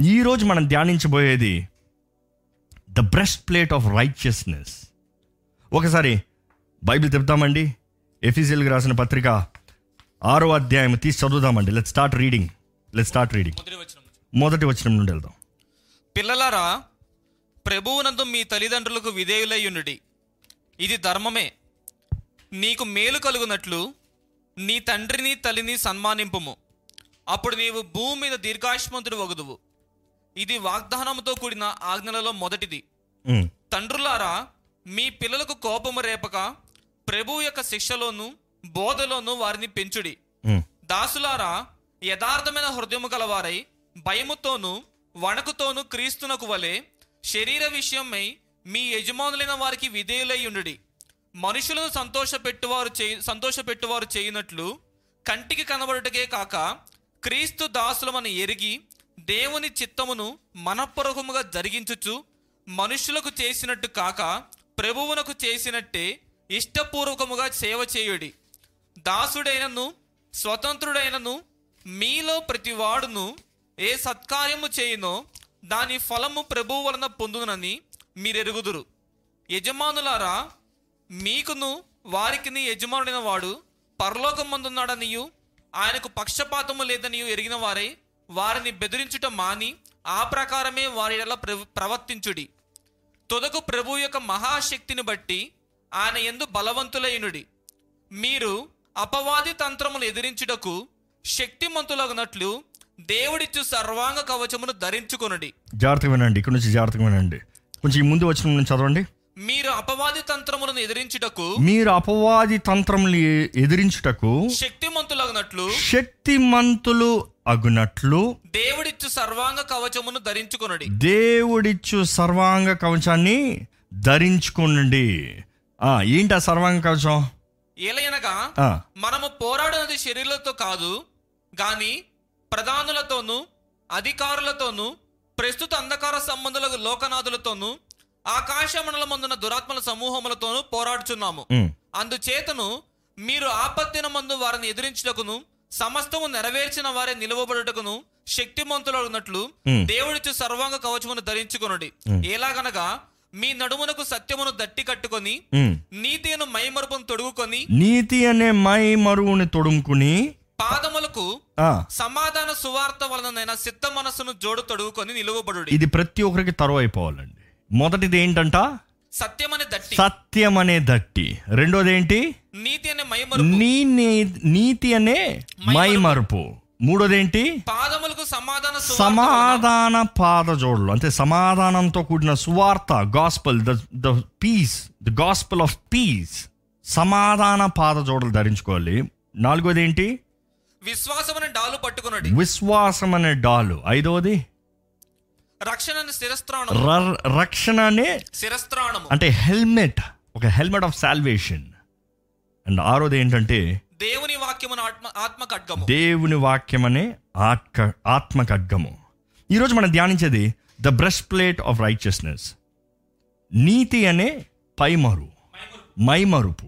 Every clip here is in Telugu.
ఈరోజు మనం ధ్యానించబోయేది the breastplate of righteousness ఒకసారి బైబిల్ చెప్తామండి ఎఫీసీలకు రాసిన పత్రిక ఆరో అధ్యాయం తీసి చదువుదామండి. Let start reading let start reading మొదటి వచనం నుండి వెళ్దాం. పిల్లలారా ప్రభువునందు మీ తల్లిదండ్రులకు విధేయులయ్యుండుడి ఇది ధర్మమే. నీకు మేలు కలుగునట్లు నీ తండ్రిని తల్లిని సన్మానింపుము. అప్పుడు నీవు భూమి మీద దీర్ఘాయుష్మంతుడు వగుదువు. ఇది వాగ్దానముతో కూడిన ఆజ్ఞలలో మొదటిది. తండ్రులారా మీ పిల్లలకు కోపము రేపక ప్రభువు యొక్క శిక్షలోను బోధలోను వారిని పెంచుడి. దాసులారా యథార్థమైన హృదయము గలవారై భయముతోను వణకుతోను క్రీస్తునకు వలె శరీర విషయమై మీ యజమానులైన వారికి విధేయులై ఉండుడి. మనుషులను సంతోషపెట్టువారు చేయి సంతోషపెట్టువారు చేయునట్లు కంటికి కనబడుటకే కాక క్రీస్తు దాసులమని ఎరిగి దేవుని చిత్తమును మనపూర్వకముగా జరిగించుచు మనుషులకు చేసినట్టు కాక ప్రభువునకు చేసినట్టే ఇష్టపూర్వకముగా సేవ చేయుడి. దాసుడైనను స్వతంత్రుడైనను మీలో ప్రతివాడును ఏ సత్కార్యము చేయునో దాని ఫలము ప్రభువు వలన పొందునని మీరెరుగుదురు. యజమానులారా మీకును వారికిని యజమానుడైన వాడు పరలోకం ముందున్నాడనియు ఆయనకు పక్షపాతము లేదనియు ఎరిగిన వారై వారిని బెదిరించుట మాని ఆ ప్రకారమే వారి ప్రవర్తించుడి. తుదకు ప్రభు యొక్క మహాశక్తిని బట్టి ఆయన ఎందు బలవంతులైనుడి. మీరు అపవాది తంత్రములు ఎదిరించుటకు శక్తిమంతులగునట్లు దేవుడిచ్చు సర్వాంగ కవచమును ధరించుకొనుడి. జాగ్రత్తగా వినండి ఇక్కడ నుంచి జాగ్రత్తగా వినండి. కొంచెం ఈ ముందు వచనం నుంచి చదవండి. మీరు అపవాది తంత్రములను ఎదిరించుటకు మీరు అపవాది తంత్రములు ఎదిరించుటకు శక్తిమంతులగునట్లు శక్తిమంతులు అగునట్లు దేవుడిచ్చు సర్వాంగ కవచమును ధరించుకొనుడి. దేవుడిచ్చు సర్వాంగ కవచాన్ని ధరించుకోనండి. ఆ, ఏంటి ఆ సర్వాంగ కవచం? ఏలయనగా ఆ, మనము పోరాడినది శరీరులతో కాదు గాని ప్రధానులతోనూ అధికారులతోనూ ప్రస్తుత అంధకార సంబంధుల లోకనాథులతోనూ ఆకాశమండలమందున దురాత్మల సమూహములతోనూ పోరాడుచున్నాము. అందుచేతను మీరు ఆపత్తిన మందు వారిని ఎదిరించుటకును సమస్తము నెరవేర్చిన వారే నిలువబడుటకును శక్తిమంతులగునట్లు Hmm. దేవుడిచ్చు సర్వాంగ కవచమును ధరించుకొనుడి. ఎలాగనగా మీ నడుమునకు సత్యమును దట్టి కట్టుకొని ఉమ్. నీతిను మైమరుపును తొడుగుకొని నీతి అనే మై మరువుని తొడుముకుని పాదములకు సమాధాన సువార్త వలనైన సిద్ధ మనస్సును జోడు తొడుగుకొని నిలువబడుడి. ఇది ప్రతి ఒక్కరికి తరువు అయిపోవాలండి మొదటిది ఏంటంట? సత్యమని దట్టి. సత్యం అనే దట్టి. రెండోది ఏంటి నీతి అనే మైమరుపు. నీ నీతి అనే మై మరుపు మూడోది ఏంటి పాదములకు సమాధాన సమాధాన పాదజోడులు. అంటే సమాధానంతో కూడిన సువార్త gospel the the peace the gospel of peace సమాధాన పాదజోడులు ధరించుకోవాలి. నాలుగోది ఏంటి విశ్వాసమని డాలు పట్టుకున్నది. విశ్వాసం అనే డాలు. ఐదవది? రక్షణ శిరస్త్రాణము. ర- రక్షణ అనే శిరస్త్రాణము. అంటే హెల్మెట్ ఒక హెల్మెట్ ఆఫ్ సాల్వేషన్. అండ్ ఆరోది ఏంటంటే దేవుని వాక్యమును ఆత్మ ఆత్మ ఖడ్గము దేవుని వాక్యం అనే ఆత్క ఆత్మ ఖడ్గము ఈరోజు మనం ధ్యానించేది the breastplate of righteousness. నీతి అనే పైమరు మైమరుపు.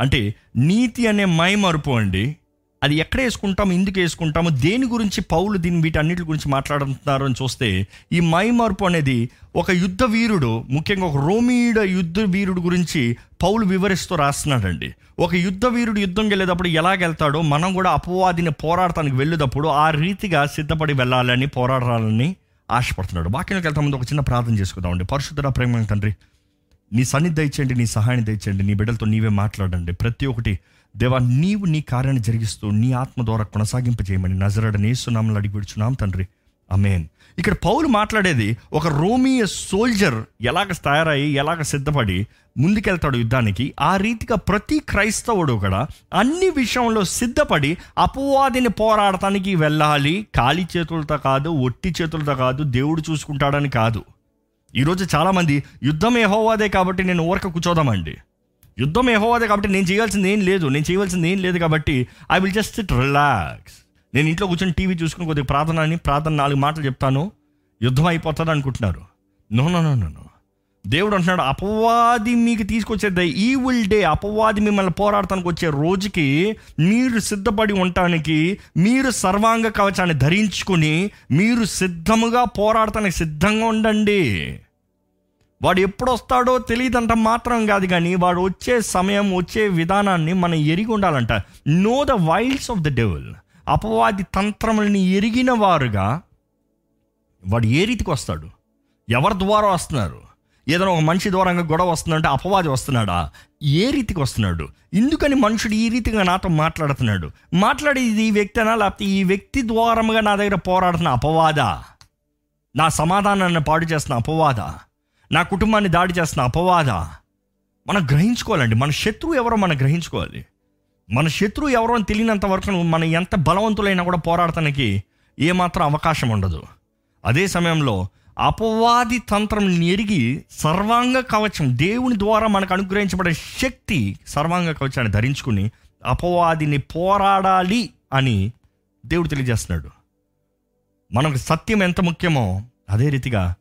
అంటే నీతి అనే మైమరుపు అండి అది ఎక్కడ వేసుకుంటాము ఎందుకు వేసుకుంటాము దేని గురించి పౌలు దీని వీటన్నిటి గురించి మాట్లాడుతున్నారు అని చూస్తే ఈ మైమరుపు అనేది ఒక యుద్ధ వీరుడు ముఖ్యంగా ఒక రోమీడ యుద్ధ వీరుడు గురించి పౌలు వివరిస్తూ రాస్తున్నాడండి. ఒక యుద్ధ వీరుడు యుద్ధం వెళ్ళేటప్పుడు ఎలాగెళ్తాడో మనం కూడా అపవాదిని పోరాడటానికి వెళ్ళేటప్పుడు ఆ రీతిగా సిద్ధపడి వెళ్ళాలని పోరాడాలని ఆశపడుతున్నాడు. వాక్యంలోకి వెళ్తా ముందు ఒక చిన్న ప్రార్థన చేసుకుందామండి. పరిశుద్ధ ప్రేమ తండ్రి నీ సన్నిధి దయచేయండి నీ సహాయాన్ని దయచేయండి నీ బిడ్డలతో నీవే మాట్లాడండి. ప్రతి ఒక్కటి దేవా నీవు నీ కార్యాన్ని జరిగిస్తూ నీ ఆత్మ ద్వారా కొనసాగింపజేయమని నజరడని సునామలు అడిగి విడుచున్నాం తండ్రి. అమేన్ ఇక్కడ పౌలు మాట్లాడేది ఒక రోమియ సోల్జర్ ఎలాగ తయారయ్యి ఎలాగ సిద్ధపడి ముందుకెళ్తాడు యుద్ధానికి ఆ రీతిగా ప్రతి క్రైస్తవుడు కూడా అన్ని విషయంలో సిద్ధపడి అపవాదిని పోరాడటానికి వెళ్ళాలి. ఖాళీ చేతులతో కాదు ఒట్టి చేతులతో కాదు దేవుడు చూసుకుంటాడని కాదు. ఈరోజు చాలామంది యుద్ధం ఏహోవాదే కాబట్టి నేను ఊరక కూర్చోదామండి. యుద్ధం ఏహోవాదే కాబట్టి నేను చేయాల్సింది ఏం లేదు. నేను చేయవలసింది ఏం లేదు కాబట్టి I will just it relax నేను ఇంట్లో కూర్చొని టీవీ చూసుకుని కొద్దిగా ప్రార్థన అని ప్రార్థన నాలుగు మాటలు చెప్తాను. యుద్ధం అయిపోతుంది అనుకుంటున్నారు. No no no no no దేవుడు అంటున్నాడు అపవాది మీకు తీసుకొచ్చే ఈ విల్ డే అపవాది మిమ్మల్ని పోరాడటానికి వచ్చే రోజుకి మీరు సిద్ధపడి ఉండటానికి మీరు సర్వాంగ కవచాన్ని ధరించుకుని మీరు సిద్ధముగా పోరాడటానికి సిద్ధంగా ఉండండి. వాడు ఎప్పుడు వస్తాడో తెలియదంట మాత్రం కాదు కానీ వాడు వచ్చే సమయం వచ్చే విధానాన్ని మనం ఎరిగి ఉండాలంట. No the wiles of the devil అపవాది తంత్రములని ఎరిగిన వారుగా వాడు ఏ రీతికి వస్తాడు? ఎవరి ద్వారా వస్తున్నారు? ఏదైనా ఒక మనిషి ద్వారంగా గొడవ వస్తుందంటే అపవాది వస్తున్నాడా? ఏ రీతికి వస్తున్నాడు? ఎందుకని మనుషుడు ఈ రీతిగా నాతో మాట్లాడుతున్నాడు? మాట్లాడేది ఈ వ్యక్తినా? లేకపోతే ఈ వ్యక్తి ద్వారముగా నా దగ్గర పోరాడుతున్న అపవాదా? నా సమాధానాన్ని పాడు చేస్తున్న అపవాదా? నా కుటుంబాన్ని దాడి చేస్తున్న అపవాద? మనం గ్రహించుకోవాలండి. మన శత్రువు ఎవరో మనం గ్రహించుకోవాలి. మన శత్రువు ఎవరో అని తెలియనంత వరకు మనం ఎంత బలవంతులైనా కూడా పోరాడటానికి ఏమాత్రం అవకాశం ఉండదు. అదే సమయంలో అపవాది తంత్రం ఎరిగి సర్వాంగ కవచం దేవుని ద్వారా మనకు అనుగ్రహించబడే శక్తి సర్వాంగ కవచాన్ని ధరించుకుని అపవాదిని పోరాడాలి అని దేవుడు తెలియజేస్తున్నాడు. మనకు సత్యం ఎంత ముఖ్యమో అదే రీతిగా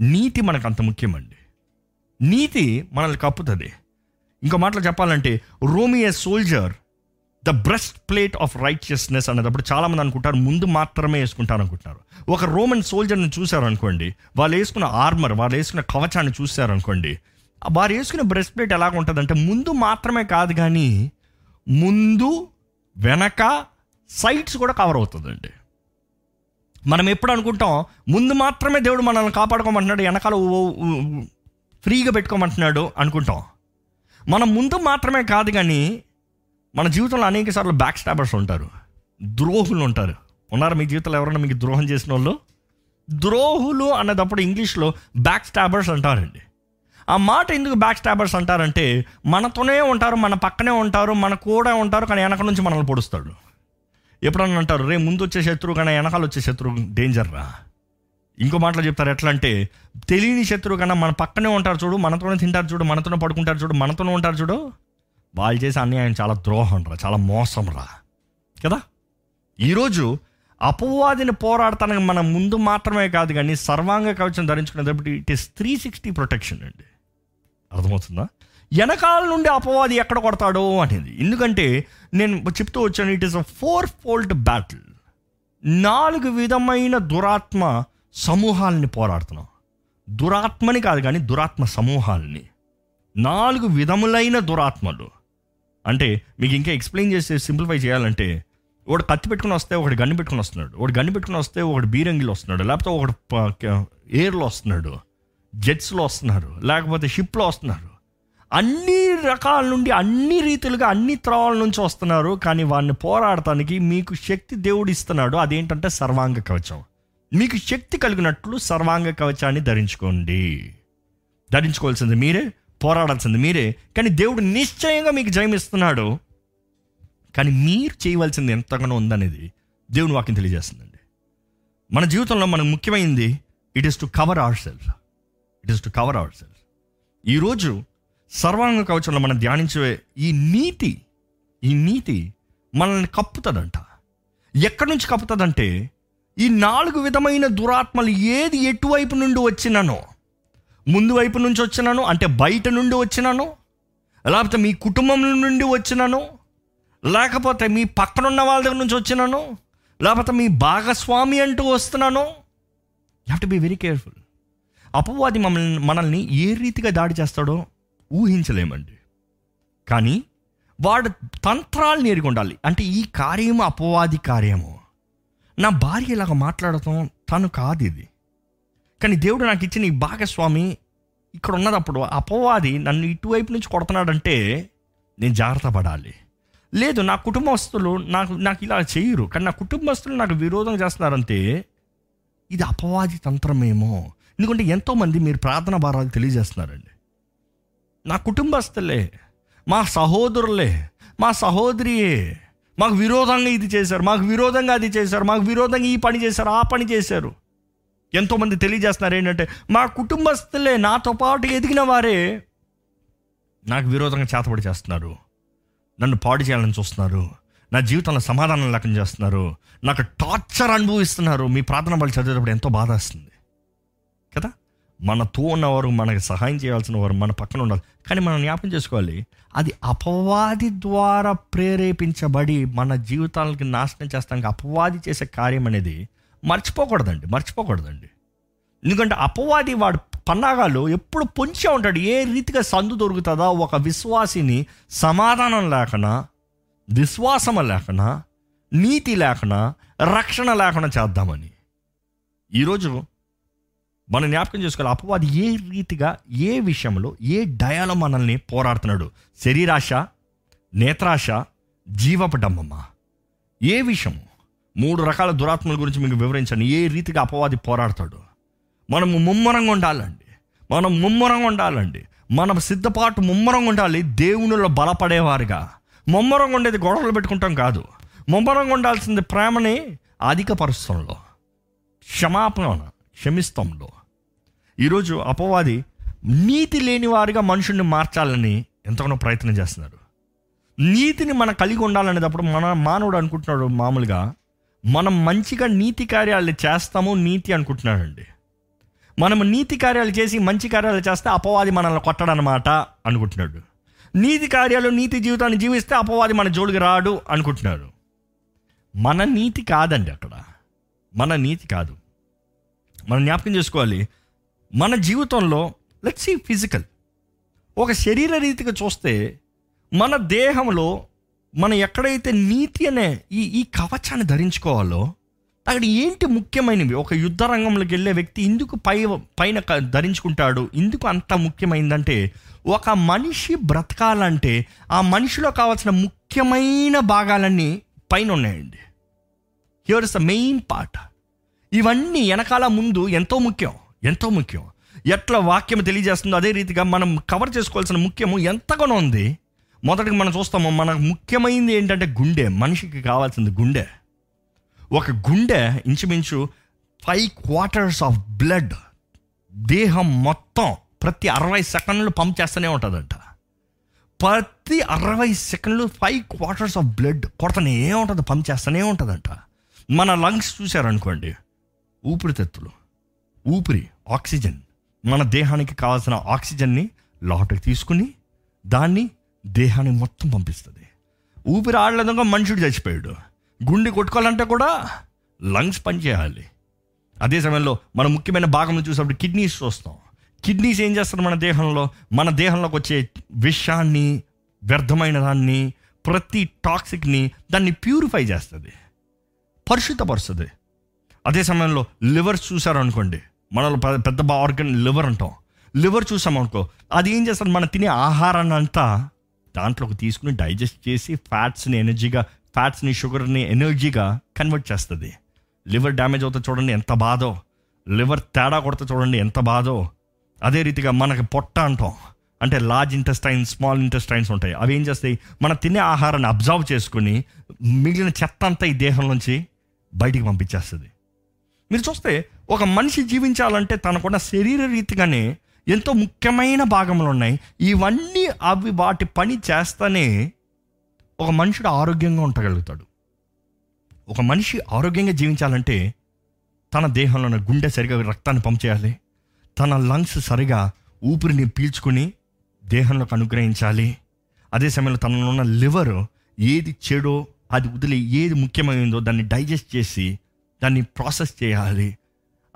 నీతి మనకు అంత ముఖ్యమండి. నీతి మనల్ని కప్పుతుంది. ఇంకో మాటలు చెప్పాలంటే రోమి a soldier the breastplate of righteousness అనేటప్పుడు చాలామంది అనుకుంటారు ముందు మాత్రమే వేసుకుంటారు అనుకుంటున్నారు ఒక రోమన్ సోల్జర్ని చూశారు అనుకోండి వాళ్ళు వేసుకున్న ఆర్మర్ వాళ్ళు వేసుకున్న కవచాన్ని చూశారు అనుకోండి వారు వేసుకున్న బ్రెస్ట్ ప్లేట్ ఎలాగ ఉంటుందంటే ముందు మాత్రమే కాదు కానీ ముందు వెనక సైట్స్ కూడా కవర్ అవుతుందండి. మనం ఎప్పుడు అనుకుంటాం ముందు మాత్రమే దేవుడు మనల్ని కాపాడుకోమంటున్నాడు వెనకాల ఫ్రీగా పెట్టుకోమంటున్నాడు అనుకుంటాం. మనం ముందు మాత్రమే కాదు కానీ మన జీవితంలో అనేక సార్లు బ్యాక్ స్టాబర్స్ ఉంటారు ద్రోహులు ఉంటారు. ఉన్నారు మీ జీవితంలో ఎవరైనా మీకు ద్రోహం చేసిన వాళ్ళు ద్రోహులు అన్నదప్పుడు ఇంగ్లీష్లో బ్యాక్ స్టాబర్స్ అంటారండి. ఆ మాట ఎందుకు బ్యాక్ స్టాబర్స్ అంటారంటే మనతోనే ఉంటారు మన పక్కనే ఉంటారు మన కూడా ఉంటారు కానీ వెనక నుంచి మనల్ని పొడుస్తాడు. ఎప్పుడన్నా అంటారు రే ముందు వచ్చే శత్రువు కన్నా వెనకాల వచ్చే శత్రువు డేంజర్ రా? ఇంకో మాటలో చెప్తారు ఎట్లా అంటే తెలియని శత్రువు కన్నా మన పక్కనే ఉంటారు చూడు మనతోనే తింటారు చూడు మనతోనే పడుకుంటారు చూడు మనతోనే ఉంటారు చూడు వాళ్ళు చేసే అన్యాయం చాలా ద్రోహం రా చాలా మోసం రా. కదా? ఈరోజు అపవాదిని పోరాడటానికి మన ముందు మాత్రమే కాదు కానీ సర్వాంగ కవచం ధరించుకునేటప్పుడు it is three sixty protection అండి. అర్థమవుతుందా? వెనకాల నుండి అపవాది ఎక్కడ కొడతాడో అనేది ఎందుకంటే నేను చెప్తూ వచ్చాను it is a fourfold battle నాలుగు విధమైన దురాత్మ సమూహాలని పోరాడుతున్నాం. దురాత్మని కాదు కానీ దురాత్మ సమూహాలని. నాలుగు విధములైన దురాత్మలు. అంటే మీకు ఇంకా ఎక్స్ప్లెయిన్ చేసి సింప్లిఫై చేయాలంటే ఒకడు కత్తి పెట్టుకుని వస్తే ఒకటి గన్ను పెట్టుకుని వస్తున్నాడు. ఒకటి గన్ను పెట్టుకుని వస్తే ఒకటి బీరంగిలో వస్తున్నాడు. లేకపోతే ఒకటి ఎయిర్లో వస్తున్నాడు. జెట్స్లో వస్తున్నారు లేకపోతే షిప్లో వస్తున్నారు అన్ని రకాల నుండి అన్ని రీతిలుగా అన్ని త్రవాల నుంచి వస్తున్నారు. కానీ వాడిని పోరాడటానికి మీకు శక్తి దేవుడు ఇస్తున్నాడు. అదేంటంటే సర్వాంగ కవచం. మీకు శక్తి కలిగినట్లు సర్వాంగ కవచాన్ని ధరించుకోండి. ధరించుకోవాల్సింది మీరే పోరాడాల్సింది మీరే. కానీ దేవుడు నిశ్చయంగా మీకు జయమిస్తున్నాడు కానీ మీరు చేయవలసింది ఎంతగానో ఉందనేది దేవుని వాక్యం తెలియజేస్తుందండి. మన జీవితంలో మనకు ముఖ్యమైనది it is to cover our self it is to cover our self ఈరోజు సర్వాంగ కవచంలో మనం ధ్యానించే ఈ నీతి ఈ నీతి మనల్ని కప్పుతుందంట. ఎక్కడి నుంచి కప్పుతుందంటే ఈ నాలుగు విధమైన దురాత్మలు ఏది ఎటువైపు నుండి వచ్చినానో ముందు వైపు నుంచి వచ్చినాను అంటే బయట నుండి వచ్చినాను లేకపోతే మీ కుటుంబం నుండి వచ్చినాను లేకపోతే మీ పక్కనున్న వాళ్ళ దగ్గర నుంచి వచ్చినాను లేకపోతే మీ భాగస్వామి అంటూ వస్తున్నాను you have to be very careful అపవాది మమ్మల్ని మనల్ని ఏ రీతిగా దాడి చేస్తాడో ఊహించలేమండి. కానీ వాడు తంత్రాలు నేర్గి ఉండాలి. అంటే ఈ కార్యము అపవాది కార్యము. నా భార్య ఇలాగ మాట్లాడటం తను కాదు ఇది. కానీ దేవుడు నాకు ఇచ్చిన ఈ భాగస్వామి ఇక్కడ ఉన్నదప్పుడు అపవాది నన్ను ఇటువైపు నుంచి కొడుతున్నాడంటే నేను జాగ్రత్త పడాలి. లేదు నా కుటుంబస్తులు నాకు నాకు ఇలా చేయరు. కానీ నా కుటుంబస్తులు నాకు విరోధం చేస్తున్నారంటే ఇది అపవాది తంత్రమేమో. ఎందుకంటే ఎంతోమంది మీరు ప్రార్థన భారాలు తెలియజేస్తున్నారండి. నా కుటుంబస్తులే మా సహోదరులే మా సహోదరియే మాకు విరోధంగా ఇది చేశారు మాకు విరోధంగా అది చేశారు మాకు విరోధంగా ఈ పని చేశారు ఆ పని చేశారు. ఎంతోమంది తెలియజేస్తున్నారు ఏంటంటే మా కుటుంబస్తులే నాతో పాటు ఎదిగిన వారే నాకు విరోధంగా చేతబడి చేస్తున్నారు. నన్ను పాడు చేయాలని చూస్తున్నారు. నా జీవితంలో సమాధానం లేకుండా చేస్తున్నారు. నాకు టార్చర్ అనుభవిస్తున్నారు. మీ ప్రార్థన వాళ్ళు చదివేటప్పుడు ఎంతో బాధ వస్తుంది మనతో ఉన్నవారు మనకి సహాయం చేయాల్సిన వారు మన పక్కన ఉండాలి. కానీ మనం జ్ఞాపకం చేసుకోవాలి అది అపవాది ద్వారా ప్రేరేపించబడి మన జీవితాలకి నాశనం చేస్తానికి అపవాది చేసే కార్యం అనేది మర్చిపోకూడదండి మర్చిపోకూడదండి. ఎందుకంటే అపవాది వాడు పన్నాగాలు ఎప్పుడు పొంచే ఉంటాడు. ఏ రీతిగా సందు దొరుకుతుందో ఒక విశ్వాసిని సమాధానం లేకనా విశ్వాసం లేకనా నీతి లేకనా రక్షణ లేకుండా చేద్దామని. ఈరోజు మనం జ్ఞాపకం చేసుకోవాలి. అపవాది ఏ రీతిగా ఏ విషయంలో ఏ డయాలో మనల్ని పోరాడుతున్నాడు? శరీరాశ నేత్రాశ జీవపు డమ్మమ్మ. ఏ విషయము? మూడు రకాల దురాత్మల గురించి మీకు వివరించండి. ఏ రీతిగా అపవాది పోరాడతాడు? మనము ముమ్మరంగా ఉండాలండి. మనం ముమ్మరంగా ఉండాలండి. మనం సిద్ధపాటు ముమ్మరంగా ఉండాలి. దేవునిలో బలపడేవారుగా. ముమ్మరంగా ఉండేది గొడవలు పెట్టుకుంటాం కాదు. ముమ్మరంగా ఉండాల్సింది ప్రేమని అధికపరుస్తంలో. క్షమాపణ. క్షమిస్తంలో. ఈరోజు అపవాది నీతి లేని వారిగా మనుషుల్ని మార్చాలని ఎంతగానో ప్రయత్నం చేస్తున్నారు నీతిని మనం కలిగి ఉండాలనేటప్పుడు మన మానవుడు అనుకుంటున్నాడు మామూలుగా మనం మంచిగా నీతి కార్యాలు చేస్తాము నీతి అనుకుంటున్నాడండి. మనం నీతి కార్యాలు చేసి మంచి కార్యాలు చేస్తే అపవాది మనల్ని కొట్టడనమాట అనుకుంటున్నాడు. నీతి కార్యాలు నీతి జీవితాన్ని జీవిస్తే అపవాది మన జోలికి రాడు అనుకుంటున్నాడు. మన నీతి కాదండి అక్కడ. మన నీతి కాదు. మనం జ్ఞాపకం చేసుకోవాలి. మన జీవితంలో లెట్స్ సీ ఫిజికల్ ఒక శరీర రీతిగా చూస్తే మన దేహంలో మనం ఎక్కడైతే నీతి అనే ఈ ఈ కవచాన్ని ధరించుకోవాలో అక్కడ ఏంటి ముఖ్యమైనవి? ఒక యుద్ధ రంగంలోకి వెళ్ళే వ్యక్తి ఎందుకు పై పైన ధరించుకుంటాడు? ఎందుకు అంత ముఖ్యమైందంటే ఒక మనిషి బ్రతకాలంటే ఆ మనిషిలో కావాల్సిన ముఖ్యమైన భాగాలన్నీ పైన ఉన్నాయండి. Here is the main part ఇవన్నీ వెనకాల ముందు ఎంతో ముఖ్యం ఎంతో ముఖ్యం. ఎట్లా వాక్యం తెలియజేస్తుందో అదే రీతిగా మనం కవర్ చేసుకోవాల్సిన ముఖ్యము ఎంతగానో ఉంది. మొదటిగా మనం చూస్తాము మనకు ముఖ్యమైనది ఏంటంటే గుండె మనిషికి కావాల్సింది గుండె. ఒక గుండె ఇంచుమించు ఫైవ్ క్వార్టర్స్ ఆఫ్ బ్లడ్ దేహం మొత్తం ప్రతి అరవై సెకండ్లు పంప్ చేస్తూనే ఉంటుందంట. ప్రతి అరవై సెకండ్లు ఫైవ్ క్వార్టర్స్ ఆఫ్ బ్లడ్ కొడతనే ఉంటుంది పంప్ చేస్తూనే ఉంటుందంట. మన లంగ్స్ చూశారనుకోండి ఊపిరితిత్తులు ఊపిరి ఆక్సిజన్. మన దేహానికి కావాల్సిన ఆక్సిజన్ని లోపలికి తీసుకుని దాన్ని దేహానికి మొత్తం పంపిస్తుంది. ఊపిరి ఆడలేదంగా మనుషుడు చచ్చిపోయాడు. గుండె కొట్టుకోవాలంటే కూడా లంగ్స్ పనిచేయాలి అదే సమయంలో మన ముఖ్యమైన భాగంలో చూసినప్పుడు కిడ్నీస్ చూస్తాం. కిడ్నీస్ ఏం చేస్తారు మన దేహంలో? మన దేహంలోకి వచ్చే విషాన్ని వ్యర్థమైన దాన్ని ప్రతి టాక్సిక్ని దాన్ని ప్యూరిఫై చేస్తుంది. పరిశుద్ధపరుస్తుంది. అదే సమయంలో లివర్ చూసారనుకోండి మనలో పెద్ద- ఆర్గన్ లివర్ అంటాం. లివర్ చూసామనుకో అది ఏం చేస్తుంది? మనం తినే ఆహారాన్ని అంతా దాంట్లోకి తీసుకుని డైజెస్ట్ చేసి ఫ్యాట్స్ని ఎనర్జీగా ఫ్యాట్స్ని షుగర్ని ఎనర్జీగా కన్వర్ట్ చేస్తుంది. లివర్ డ్యామేజ్ అవుతా చూడండి ఎంత బాధో. లివర్ తేడా కొడతా చూడండి ఎంత బాధో. అదే రీతిగా మనకి పొట్ట అంటాం. అంటే లార్జ్ ఇంటెస్టైన్స్ స్మాల్ ఇంటెస్టైన్స్ ఉంటాయి. అవి ఏం చేస్తాయి? మనం తినే ఆహారాన్ని అబ్జర్వ్ చేసుకుని మిగిలిన చెత్త అంతా ఈ దేహం నుంచి బయటికి పంపించేస్తుంది. మీరు చూస్తే ఒక మనిషి జీవించాలంటే తనకున్న శరీర రీతిగానే ఎంతో ముఖ్యమైన భాగములు ఉన్నాయి. ఇవన్నీ అవి వాటి పని చేస్తేనే ఒక మనుషుడు ఆరోగ్యంగా ఉండగలుగుతాడు. ఒక మనిషి ఆరోగ్యంగా జీవించాలంటే తన దేహంలో ఉన్న గుండె సరిగా రక్తాన్ని పంప్ చేయాలి. తన లంగ్స్ సరిగా ఊపిరిని పీల్చుకుని దేహంలోకి అనుగ్రహించాలి. అదే సమయంలో తనలో ఉన్న లివర్ ఏది చెడో అది వదిలి ఏది ముఖ్యమైందో దాన్ని డైజెస్ట్ చేసి దాన్ని ప్రాసెస్ చేయాలి.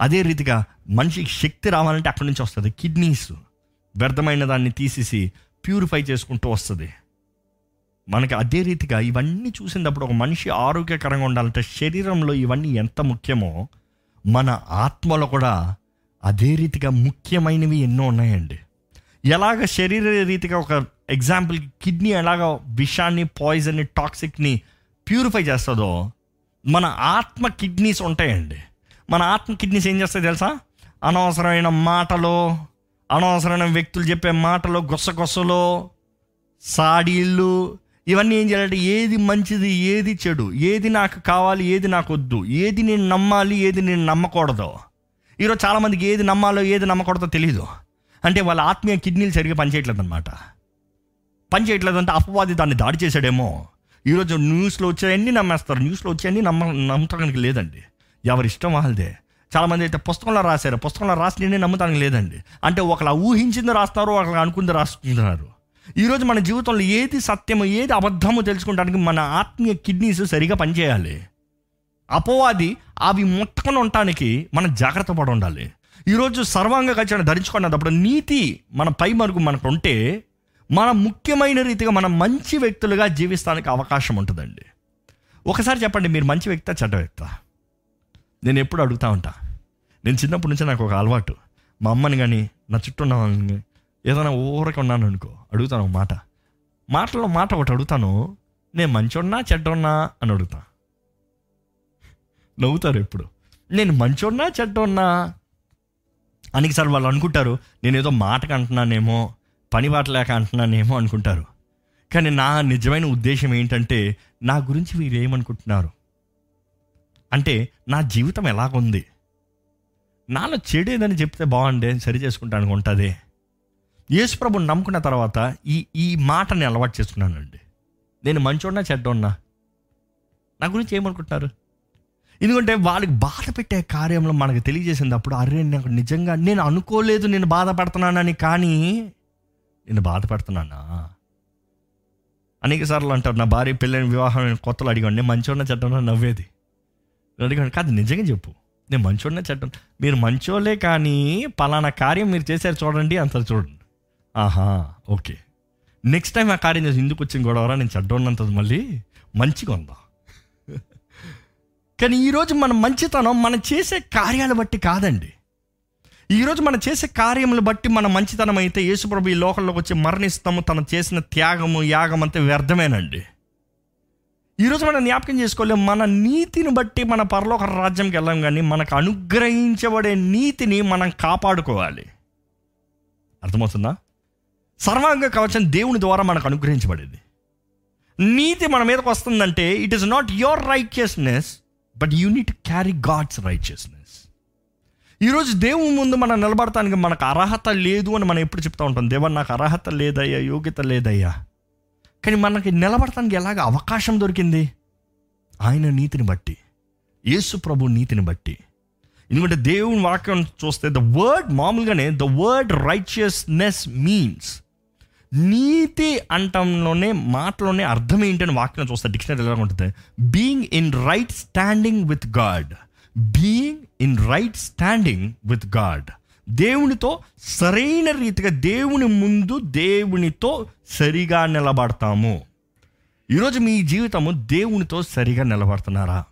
అదే రీతిగా మనిషికి శక్తి రావాలంటే అక్కడి నుంచి వస్తుంది. కిడ్నీస్ వ్యర్థమైన దాన్ని తీసేసి ప్యూరిఫై చేసుకుంటూ వస్తుంది. మనకి అదే రీతిగా ఇవన్నీ చూసినప్పుడు ఒక మనిషి ఆరోగ్యకరంగా ఉండాలంటే శరీరంలో ఇవన్నీ ఎంత ముఖ్యమో మన ఆత్మలో కూడా అదే రీతిగా ముఖ్యమైనవి ఎన్నో ఉన్నాయండి. ఎలాగ శరీర రీతిగా ఒక ఎగ్జాంపుల్ కిడ్నీ ఎలాగ విషాన్ని పాయిజన్ని టాక్సిక్ని ప్యూరిఫై చేస్తుందో మన ఆత్మ కిడ్నీస్ ఉంటాయండి. మన ఆత్మ కిడ్నీస్ ఏం చేస్తాయి తెలుసా? అనవసరమైన మాటలు అనవసరమైన వ్యక్తులు చెప్పే మాటలు గుసగుసలు సాడీళ్ళు ఇవన్నీ ఏం చేయాలంటే ఏది మంచిది ఏది చెడు ఏది నాకు కావాలి ఏది నాకు వద్దు ఏది నేను నమ్మాలి ఏది నేను నమ్మకూడదు. ఈరోజు చాలామందికి ఏది నమ్మాలో ఏది నమ్మకూడదో తెలియదు అంటే వాళ్ళ ఆత్మీయ కిడ్నీలు సరిగ్గా పనిచేయట్లేదు అనమాట పనిచేయట్లేదు అంటే అపవాది దాన్ని దాడి చేశాడేమో. ఈరోజు న్యూస్లో వచ్చాయన్నీ నమ్మేస్తారు. న్యూస్లో వచ్చాయన్నీ నమ్మ నమ్మటానికి లేదండి. ఎవరి ఇష్టం వాళ్ళదే. చాలామంది అయితే పుస్తకంలో రాశారు. పుస్తకంలో రాసి నమ్మటానికి లేదండి. అంటే ఒకలా ఊహించింది రాస్తారు ఒకలా అనుకుంది రాస్తున్నారు ఈరోజు మన జీవితంలో ఏది సత్యము ఏది అబద్ధమో తెలుసుకోవడానికి మన ఆత్మీయ కిడ్నీస్ సరిగా పనిచేయాలి. అపోవాది అవి ముట్టుకొని ఉండటానికి మనం జాగ్రత్త పడి ఉండాలి. ఈరోజు సర్వాంగ కచ్చని ధరించుకున్నప్పుడు నీతి మన పై మరుగు మనకు ఉంటే మన ముఖ్యమైన రీతిగా మనం మంచి వ్యక్తులుగా జీవిస్తానికి అవకాశం ఉంటుందండి. ఒకసారి చెప్పండి మీరు మంచి వ్యక్త చెడ్డ వ్యక్త? నేను ఎప్పుడు అడుగుతా ఉంటా. నేను చిన్నప్పటి నుంచి నాకు ఒక అలవాటు. మా అమ్మని కానీ నా చుట్టూ ఉన్న వాళ్ళని ఏదైనా ఊరక ఉన్నాను అనుకో అడుగుతాను ఒక మాట. మాటలో మాట ఒకటి అడుగుతాను నేను మంచోన్నా చెడ్డోన్నా అని అడుగుతా. నవ్వుతారు ఎప్పుడు. నేను మంచోన్నా చెడ్డోన్నా అని సార్ వాళ్ళు అనుకుంటారు నేను ఏదో మాటకు అంటున్నానేమో పని లేక అంటున్నానేమో అనుకుంటారు. కానీ నా నిజమైన ఉద్దేశం ఏంటంటే నా గురించి వీరు ఏమనుకుంటున్నారు అంటే నా జీవితం ఎలాగుంది? నాలో చెడేదని చెప్తే బాగుండే సరి చేసుకుంటాను అనుకుంటుంది? యేసుప్రభుని నమ్ముకున్న తర్వాత ఈ ఈ మాటని అలవాటు చేసుకున్నానండి. నేను మంచోన్నా చెడ్డోన్నా నా గురించి ఏమనుకుంటున్నారు? ఎందుకంటే వాళ్ళకి బాధ పెట్టే కార్యంలో మనకు తెలియజేసినప్పుడు అరే నాకు నిజంగా నేను అనుకోలేదు నేను బాధపడుతున్నానని కానీ నేను బాధపడుతున్నానా? అనేక సార్లు అంటారు నా భార్య పెళ్ళని వివాహం కొత్తలు అడిగాను నేను మంచోడిన చెడ్డోన్నా నవ్వేది. అడిగాను కాదు నిజంగా చెప్పు. నేను మంచోడిన చెడ్డ మీరు మంచోలే కానీ పలానా కార్యం మీరు చేశారు చూడండి అంత చూడండి. ఆహా ఓకే. నెక్స్ట్ టైం ఆ కార్యం చేసి ఎందుకు వచ్చింది గొడవరా నేను చెడ్డోన్నంతది మళ్ళీ? మంచిగా ఉందా? కానీ ఈరోజు మన మంచితనం మనం చేసే కార్యాలు బట్టి కాదండి. ఈరోజు మనం చేసే కార్యములు బట్టి మన మంచితనం అయితే యేసుప్రభు ఈ లోకంలోకి వచ్చి మరణిస్తాము తను చేసిన త్యాగము యాగం అంతే వ్యర్థమేనండి. ఈరోజు మనం జ్ఞాపకం చేసుకోలేం మన నీతిని బట్టి మన పరలోక రాజ్యంకి వెళ్ళాం కానీ మనకు అనుగ్రహించబడే నీతిని మనం కాపాడుకోవాలి. అర్థమవుతుందా? సర్వాంగ కవచం దేవుని ద్వారా మనకు అనుగ్రహించబడేది. నీతి మన మీదకి వస్తుందంటే it is not your righteousness but you need carry God's righteousness ఈరోజు దేవుని ముందు మనం నిలబడటానికి మనకు అర్హత లేదు అని మనం ఎప్పుడు చెప్తూ ఉంటాం. దేవా నాకు అర్హత లేదయ్యా యోగ్యత లేదయ్యా. కానీ మనకి నిలబడటానికి ఎలాగ అవకాశం దొరికింది? ఆయన నీతిని బట్టి యేసు ప్రభు నీతిని బట్టి. ఎందుకంటే దేవుని వాక్యం చూస్తే ద వర్డ్ మామూలుగానే ద వర్డ్ రైచియస్నెస్ మీన్స్ నీతి అంటంలోనే మాటలోనే అర్థం ఏంటని వాక్యం చూస్తే డిక్షనరీ ఎలా ఉంటుంది? Being in right standing with God being in right standing with God దేవునితో సరైన రీతిగా దేవుని ముందు దేవునితో సరిగా నిలబడతాము. ఈరోజు మీ జీవితము దేవునితో సరిగా నిలబడుతున్నారా?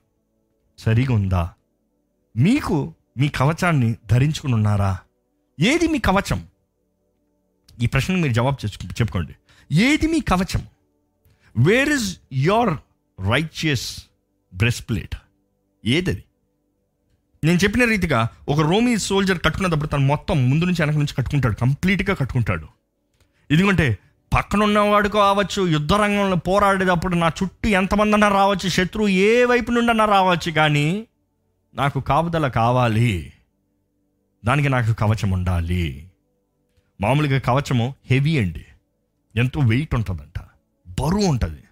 సరిగా ఉందా? మీకు మీ కవచాన్ని ధరించుకుని ఉన్నారా? ఏది మీ కవచం? ఈ ప్రశ్నకు మీరు జవాబు చేసుకు చెప్పుకోండి. ఏది మీ కవచం? Where is your righteous breastplate plate ఏదది? నేను చెప్పిన రీతిగా ఒక రోమీ సోల్జర్ కట్టుకున్నప్పుడు తను మొత్తం ముందు నుంచి వెనక నుంచి కట్టుకుంటాడు. కంప్లీట్గా కట్టుకుంటాడు. ఎందుకంటే పక్కన ఉన్నవాడు కావచ్చు యుద్ధ రంగంలో పోరాడేటప్పుడు నా చుట్టూ ఎంతమంది అన్నా రావచ్చు శత్రువు ఏ వైపు నుండి అన్నా రావచ్చు కానీ నాకు కాపుదల కావాలి. దానికి నాకు కవచం ఉండాలి. మామూలుగా కవచము హెవీ అండి. ఎంతో వెయిట్ ఉంటుందంట. బరువు ఉంటుంది.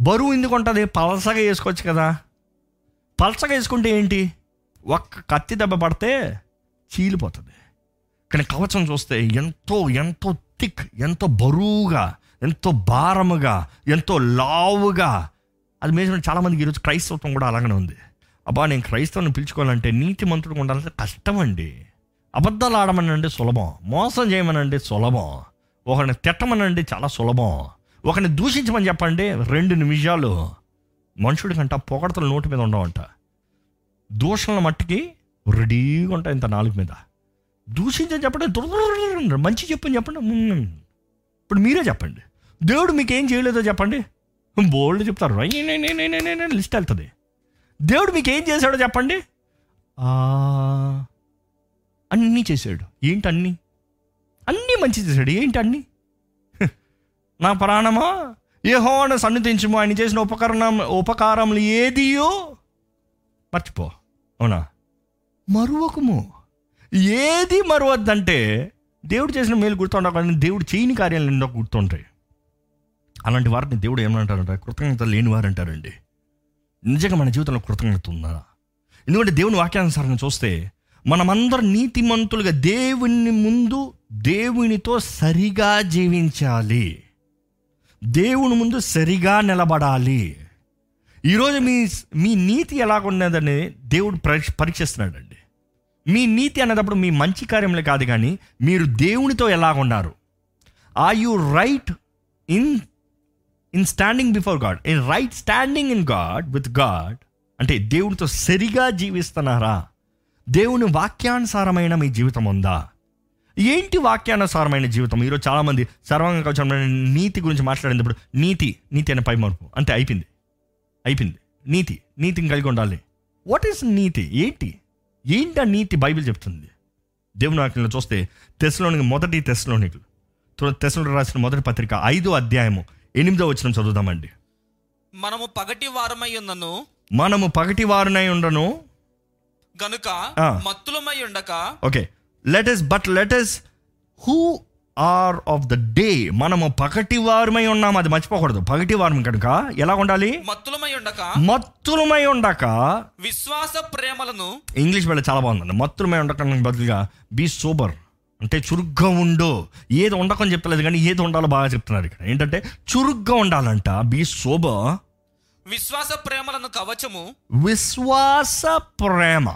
బరువు ఎందుకు ఉంటుంది? పలసగా వేసుకోవచ్చు కదా. పలసగా వేసుకుంటే ఏంటి? ఒక్క కత్తి దెబ్బ పడితే చీలిపోతుంది. కానీ కవచం చూస్తే ఎంతో ఎంతో థిక్ ఎంతో బరువుగా ఎంతో భారముగా ఎంతో లావుగా. అది మీద చాలామందికి ఈరోజు క్రైస్తవత్వం కూడా అలాగనే ఉంది. అబ్బా నేను క్రైస్తవుని పిలుచుకోవాలంటే నీతి మంత్రుడు ఉండాలంటే కష్టం అండి అబద్ధాలు ఆడమనంటే సులభం. మోసం చేయమనంటే సులభం. ఒకరిని తిట్టమనండి చాలా సులభం. ఒకరిని దూషించమని చెప్పండి రెండు నిమిషాలు. మనుషుడి కంట పొగడతలు నోటి మీద ఉండవంట. దూషణల మట్టికి రెడీగా ఉంటాయి ఇంత నాలుగు మీద. దూషించని చెప్పండి దురదర మంచి చెప్పని చెప్పండి ఇప్పుడు మీరే చెప్పండి దేవుడు మీకు ఏం చేయలేదో చెప్పండి బోల్డ్ చెప్తారు లిస్ట్ వెళ్తుంది దేవుడు మీకు ఏం చేశాడో చెప్పండి ఆ, అన్నీ చేశాడు ఏంటి అన్నీ అన్నీ మంచి చేశాడు ఏంటి అన్నీ నా ప్రాణమా ఏహోను సన్నిధించము ఆయన చేసిన ఉపకరణం ఉపకారములు ఏదియో మర్చిపో అవునా? మరువకము. ఏది మరువద్దంటే దేవుడు చేసిన మేలు గుర్తుండవు దేవుడు చేయని కార్యాలు ఎన్నో గుర్తుంటాయి? అలాంటి వారిని దేవుడు ఏమంటారంట కృతజ్ఞత లేని వారు అంటారండి. నిజంగా మన జీవితంలో కృతజ్ఞత ఉందా? ఎందుకంటే దేవుని వాక్యానుసారంగా చూస్తే మనమందరం నీతిమంతులుగా దేవుని ముందు దేవునితో సరిగా జీవించాలి. దేవుని ముందు సరిగా నిలబడాలి. ఈరోజు మీ మీ నీతి ఎలాగున్నదని దేవుడు పరీక్ష పరీక్షిస్తున్నాడండి. మీ నీతి అనేటప్పుడు మీ మంచి కార్యములు కాదు కానీ మీరు దేవునితో ఎలాగున్నారు? Are you right in in standing before God in right standing in God with God అంటే దేవునితో సరిగా జీవిస్తున్నారా? దేవుని వాక్యానుసారమైన మీ జీవితం ఉందా? ఏంటి వాక్యానుసారమైన జీవితం? ఈరోజు చాలామంది సర్వంగా నీతి గురించి మాట్లాడినప్పుడు నీతి నీతి అనే పై మార్పు అంటే అయిపోయింది. అయిపోయింది. నీతి నీతిని కలిగి ఉండాలి. వాట్ ఈస్ నీతి? ఏంటి? ఏంటి ఆ నీతి బైబిల్ చెప్తుంది? దేవుని వాక్యంలో చూస్తే తెస్లోనికి మొదటి తెస్లోనికులు తెస్లో రాసిన మొదటి పత్రిక ఐదో అధ్యాయము ఎనిమిదో వచ్చిన చదువుదామండి. మనము పగటి వారమై ఉన్నను. మనము పగటి వారునై ఉండను. గనుక. మత్తులమై ఉండక okay. Let us but let us who are of the day మనము పగటి వారమై ఉన్నాం. అది మర్చిపోకూడదు. పగటి వారం కనుక ఎలా ఉండాలి? మత్తులమై ఉండక. మత్తులమై ఉండక. విశ్వాస ప్రేమలను ఇంగ్లీష్ వేళ చాలా బాగుందండి. మత్తులమై ఉండక బదులుగా బీ సూపర్ అంటే చురుగ్గా ఉండు. ఏది ఉండకని చెప్తలేదు కానీ ఏది ఉండాలో బాగా చెప్తున్నారు ఇక్కడ. ఏంటంటే చురుగ్గా ఉండాలంట. బీ సోబర్ విశ్వాస ప్రేమలను కవచము. విశ్వాస ప్రేమ.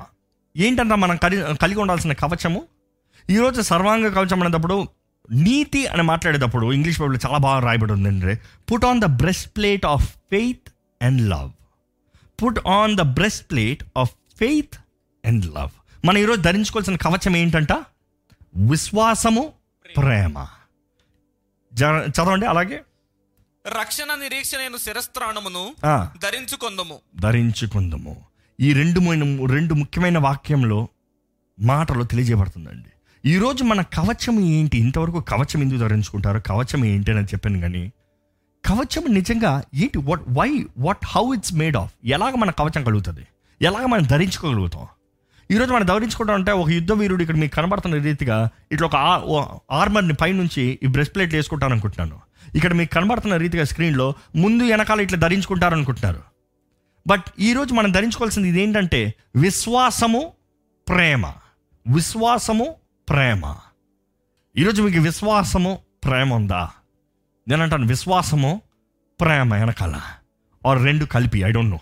ఏంటంటే మనం కలిగి ఉండాల్సిన కవచము. ఈరోజు సర్వాంగ కవచం అనేటప్పుడు నీతి అని మాట్లాడేటప్పుడు ఇంగ్లీష్ బైబిల్ చాలా బాగా రాయబడి ఉందండి put on the breastplate of faith and love put on the breastplate of faith and love మనం ఈరోజు ధరించుకోవాల్సిన కవచం ఏంటంట? విశ్వాసము ప్రేమ. చదవండి అలాగే. రక్షణ నిరీక్షణ శిరస్త్రాణమును. ధరించుకొందము. ధరించుకుందాము. ఈ రెండు రెండు ముఖ్యమైన వాక్యంలో మాటలో తెలియజేయబడుతుందండి. ఈరోజు మన కవచం ఏంటి? ఇంతవరకు కవచం ఎందుకు ధరించుకుంటారో కవచం ఏంటి అని చెప్పాను కానీ కవచం నిజంగా ఏంటి? What why what how it's made of ఎలాగ మన కవచం కలుగుతుంది? ఎలాగ మనం ధరించుకోగలుగుతాం? ఈరోజు మనం ధరించుకుంటాం అంటే ఒక యుద్ధ వీరుడు ఇక్కడ మీకు కనబడుతున్న రీతిగా ఇట్లా ఒక ఆర్మర్ని పైనుంచి ఈ బ్రెస్ట్ ప్లేట్లు వేసుకుంటాను అనుకుంటున్నాను. ఇక్కడ మీకు కనబడుతున్న రీతిగా స్క్రీన్లో ముందు వెనకాల ఇట్లా ధరించుకుంటారు అనుకుంటున్నారు. బట్ ఈరోజు మనం ధరించుకోవాల్సింది ఇదేంటంటే విశ్వాసము ప్రేమ. విశ్వాసము ప్రేమ. ఈరోజు మీకు విశ్వాసము ప్రేమ ఉందా? నేను అంటాను విశ్వాసము ప్రేమ వెనకాల. ఆర్ రెండు కలిపి ఐ డోంట్ నో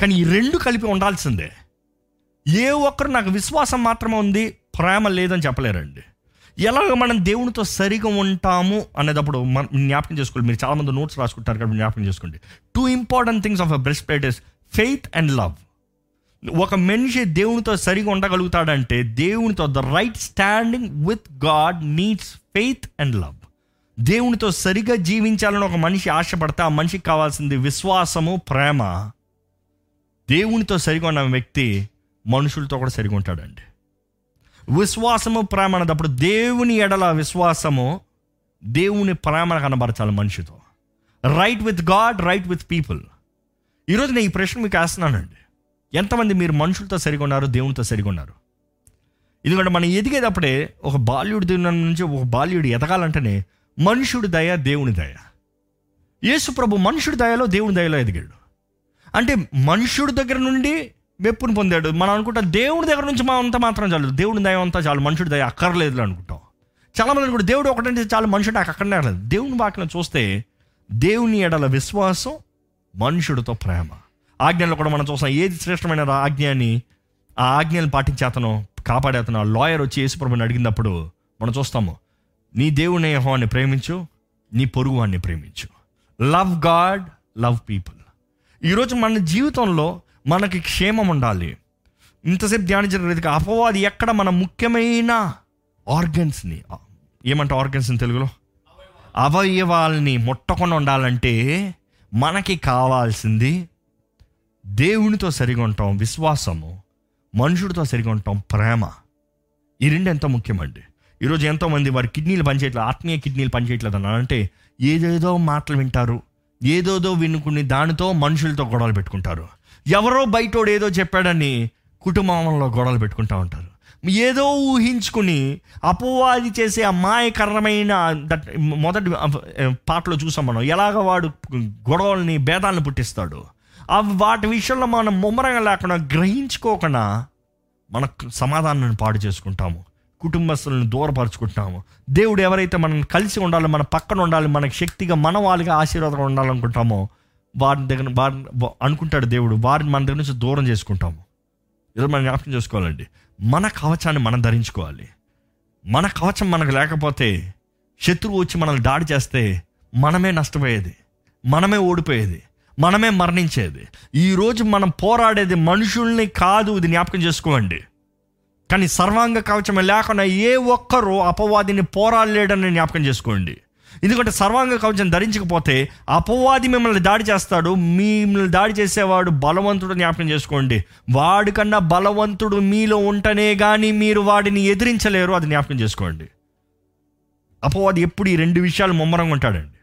కానీ ఈ రెండు కలిపి ఉండాల్సిందే. ఏ ఒక్కరు నాకు విశ్వాసం మాత్రమే ఉంది ప్రేమ లేదని చెప్పలేరండి. ఎలాగ మనం దేవునితో సరిగా ఉంటాము అనేటప్పుడు మనం జ్ఞాపకం చేసుకోండి మీరు చాలామంది నోట్స్ రాసుకుంటారు కాబట్టి జ్ఞాపకం చేసుకోండి. Two important things of a breastplate is faith and love ఒక మనిషి దేవునితో సరిగా ఉండగలుగుతాడంటే దేవునితో the right standing with God needs faith and love దేవునితో సరిగా జీవించాలని ఒక మనిషి ఆశపడితే ఆ మనిషికి కావాల్సింది విశ్వాసము ప్రేమ. దేవునితో సరిగా ఉన్న వ్యక్తి మనుషులతో కూడా సరిగా ఉంటాడండి. విశ్వాసము ప్రేమ అన్నప్పుడు దేవుని ఎడల విశ్వాసము దేవుని ప్రేమ కనబరచాలి మనిషితో. Right with God right with people ఈరోజు నేను ఈ ప్రశ్న మీకు వేస్తున్నానండి. ఎంతమంది మీరు మనుషులతో సరిగా ఉన్నారు దేవునితో సరిగా ఉన్నారు ఎందుకంటే మనం ఎదిగేటప్పుడే ఒక బాల్యుడి దినం నుంచి ఒక బాల్యుడు ఎదగాలంటేనే మనుషుడి దయ దేవుని దయ. యేసు ప్రభు మనుషుడి దయలో దేవుని దయలో ఎదిగాడు. అంటే మనుషుడి దగ్గర నుండి మెప్పును పొందాడు. మనం అనుకుంటాం దేవుడి దగ్గర నుంచి మా అంత మాత్రం చాలు దేవుని దయ అంతా చాలు మనుషుడి దయ అక్కర్లేదు అనుకుంటాం. చాలామంది కూడా దేవుడు ఒకటంటే చాలు మనుషుడు నాకు అక్కడనే దేవుని వాక్యం చూస్తే దేవుని ఎడల విశ్వాసం మనుషుడితో ప్రేమ. ఆజ్ఞల్లో కూడా మనం చూస్తాం. ఏది శ్రేష్టమైన ఆజ్ఞ అని ఆ ఆజ్ఞలు పాటించే అతను కాపాడే అతను లాయర్ వచ్చి యేసుప్రభుని అడిగినప్పుడు మనం చూస్తాము నీ దేవుని యెహోవాని ప్రేమించు నీ పొరుగు వాడిని ప్రేమించు. Love God love people. ఈరోజు మన జీవితంలో మనకి క్షేమం ఉండాలి. ఇంతసేపు ధ్యానించిన రీతిగా అపవాది ఎక్కడ మన ముఖ్యమైన ఆర్గన్స్ని ఏమంటే ఆర్గన్స్ తెలుగులో? అవయవాల్ని ముట్టకుండా ఉండాలంటే మనకి కావాల్సింది దేవునితో సరిగా ఉంటాం విశ్వాసము మనుషుడితో సరిగా ఉంటాం ప్రేమ. ఈ రెండు ఎంతో ముఖ్యమండి. ఈరోజు ఎంతోమంది వారి కిడ్నీలు పనిచేయట్లేదు ఆత్మీయ కిడ్నీలు పనిచేయట్లేదు అని అంటే ఏదేదో మాటలు వింటారు ఏదోదో వినుకుని దానితో మనుషులతో గొడవలు పెట్టుకుంటారు. ఎవరో బయటోడు ఏదో చెప్పాడని కుటుంబంలో గొడవలు పెట్టుకుంటూ ఉంటారు. ఏదో ఊహించుకుని అపవాది చేసే అమాయకరమైన దట్ మొదటి పాటలో చూసాం మనం ఎలాగ వాడు గొడవల్ని భేదాలను పుట్టిస్తాడు? అవి వాటి విషయంలో మనం ముమ్మరంగా లేకుండా గ్రహించుకోకుండా మన సమాధానాన్ని పాడు చేసుకుంటాము. కుటుంబస్తులను దూరపరుచుకుంటాము. దేవుడు ఎవరైతే మనం కలిసి ఉండాలి మన పక్కన ఉండాలి మనకి శక్తిగా మన వాళ్ళుగా ఆశీర్వాదంగా ఉండాలనుకుంటామో వారి దగ్గర వారి అనుకుంటాడు దేవుడు వారిని మన దగ్గర నుంచి దూరం చేసుకుంటాము. ఈరోజు మనం జ్ఞాపకం చేసుకోవాలండి. మన కవచాన్ని మనం ధరించుకోవాలి. మన కవచం మనకు లేకపోతే శత్రువు వచ్చి మనల్ని దాడి చేస్తే మనమే నష్టపోయేది. మనమే ఓడిపోయేది. మనమే మరణించేది. ఈరోజు మనం పోరాడేది మనుషుల్ని కాదు ఇది జ్ఞాపకం చేసుకోండి. కానీ సర్వాంగ కవచం లేకుండా ఏ ఒక్కరూ అపవాదిని పోరాడలేడని జ్ఞాపకం చేసుకోండి. ఎందుకంటే సర్వాంగ కవచం ధరించకపోతే అపవాది మిమ్మల్ని దాడి చేస్తాడు మిమ్మల్ని దాడి చేసేవాడు బలవంతుడు జ్ఞాపకం చేసుకోండి. వాడికన్నా బలవంతుడు మీలో ఉంటనే కానీ మీరు వాడిని ఎదిరించలేరు అది జ్ఞాపకం చేసుకోండి. అపవాది ఎప్పుడు ఈ రెండు విషయాలు ముమ్మరంగా ఉంటాడండి.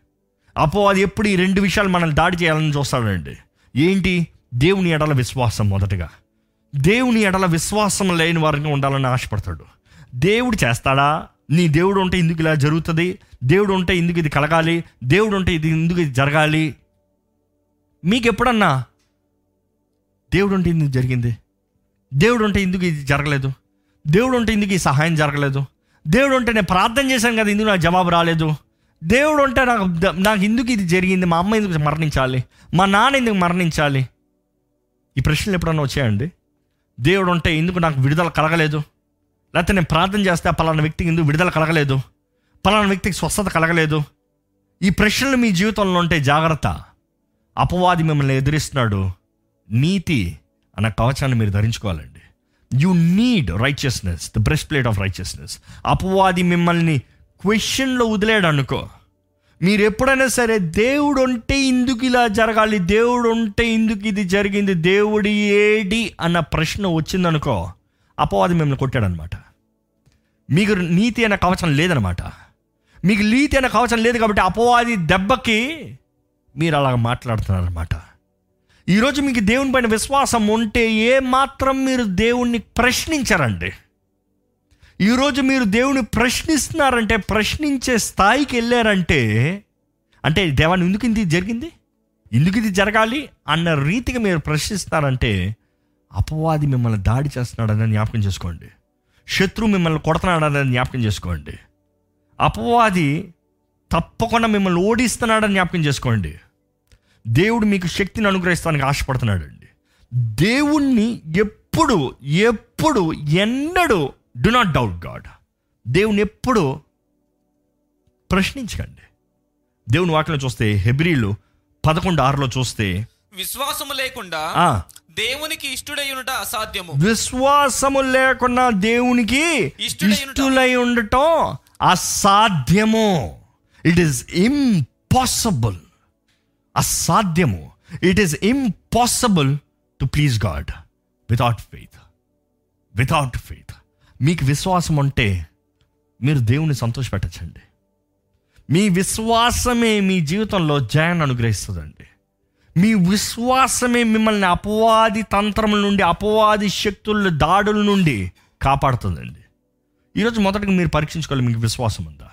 అపో అది ఎప్పుడు ఈ రెండు విషయాలు మనల్ని దాడి చేయాలని చూస్తాడండి. ఏంటి? దేవుని ఎడల విశ్వాసం మొదటగా. దేవుని ఎడల విశ్వాసం లేని వారిని ఉండాలని ఆశపడతాడు. దేవుడు చేస్తాడా? నీ దేవుడు ఉంటే ఇందుకు ఇలా జరుగుతుంది? దేవుడు ఉంటే ఇందుకు ఇది కలగాలి? దేవుడు ఉంటే ఇది ఇందుకు ఇది జరగాలి? మీకు ఎప్పుడన్నా దేవుడు ఉంటే ఇందుకు జరిగింది? దేవుడు ఉంటే ఇందుకు ఇది జరగలేదు? దేవుడు ఉంటే ఇందుకు ఈ సహాయం జరగలేదు? దేవుడు ఉంటే నేను ప్రార్థన చేశాను కదా ఇందుకు నాకు జవాబు రాలేదు? దేవుడు ఉంటే నాకు నాకు ఎందుకు ఇది జరిగింది? మా అమ్మ ఎందుకు మరణించాలి? మా నాన్న ఎందుకు మరణించాలి? ఈ ప్రశ్నలు ఎప్పుడన్నా వచ్చాయండి? దేవుడు ఉంటే ఎందుకు నాకు విడుదల కలగలేదు? లేకపోతే నేను ప్రార్థన చేస్తే పలానా వ్యక్తికి ఎందుకు విడుదల కలగలేదు? పలానా వ్యక్తికి స్వస్థత కలగలేదు? ఈ ప్రశ్నలు మీ జీవితంలో ఉంటే జాగ్రత్త. అపవాది మిమ్మల్ని ఎదురిస్తున్నాడు. నీతి అన్న కవచాన్ని మీరు ధరించుకోవాలండి. You need righteousness the breastplate of righteousness అపవాది మిమ్మల్ని క్వశ్చన్లో వదిలేడు అనుకో. మీరు ఎప్పుడైనా సరే దేవుడు ఉంటే ఇందుకు ఇలా జరగాలి దేవుడు ఉంటే ఇందుకు ఇది జరిగింది దేవుడి ఏడి అన్న ప్రశ్న వచ్చిందనుకో అపవాది మిమ్మల్ని కొట్టాడనమాట. మీకు నీతి అనే కవచం లేదనమాట. మీకు నీతి అనే కవచం లేదు కాబట్టి అపవాది దెబ్బకి మీరు అలాగ మాట్లాడుతున్నారనమాట. ఈరోజు మీకు దేవుని పైన విశ్వాసం ఉంటే ఏ మాత్రం మీరు దేవుణ్ణి ప్రశ్నించారండి. ఈరోజు మీరు దేవుని ప్రశ్నిస్తున్నారంటే ప్రశ్నించే స్థాయికి వెళ్ళారంటే అంటే దేవాన్ని ఎందుకు ఇది జరిగింది? ఎందుకు ఇది జరగాలి అన్న రీతిగా మీరు ప్రశ్నిస్తారంటే అపవాది మిమ్మల్ని దాడి చేస్తున్నాడని జ్ఞాపకం చేసుకోండి. శత్రువు మిమ్మల్ని కొడుతున్నాడని జ్ఞాపకం చేసుకోండి. అపవాది తప్పకుండా మిమ్మల్ని ఓడిస్తున్నాడని జ్ఞాపకం చేసుకోండి. దేవుడు మీకు శక్తిని అనుగ్రహిస్తానికి ఆశపడుతున్నాడండి. దేవుణ్ణి ఎప్పుడు ఎప్పుడు ఎన్నడూ డు నాట్ డౌట్ గాడ్ దేవుని ఎప్పుడు ప్రశ్నించకండి. దేవుని వాటిలో చూస్తే హెబ్రిలు పదకొండు ఆరులో చూస్తే విశ్వాసము లేకుండా దేవునికి ఇష్టడై ఉండుట అసాధ్యము. విశ్వాసము లేకుండా దేవునికి ఇష్టుడై ఉండటం. అసాధ్యము. ఇట్ ఈస్ ఇంపాసిబుల్ అసాధ్యము. It is impossible to please God without faith without faith మీకు విశ్వాసం ఉంటే మీరు దేవుని సంతోషపెట్టచ్చండి. మీ విశ్వాసమే మీ జీవితంలో జయాన్ని అనుగ్రహిస్తుందండి. మీ విశ్వాసమే మిమ్మల్ని అపవాది తంత్రముల నుండి అపవాది శక్తుల దాడుల నుండి కాపాడుతుందండి. ఈరోజు మొదటగా మీరు పరీక్షించుకోవాలి మీకు విశ్వాసం ఉందా?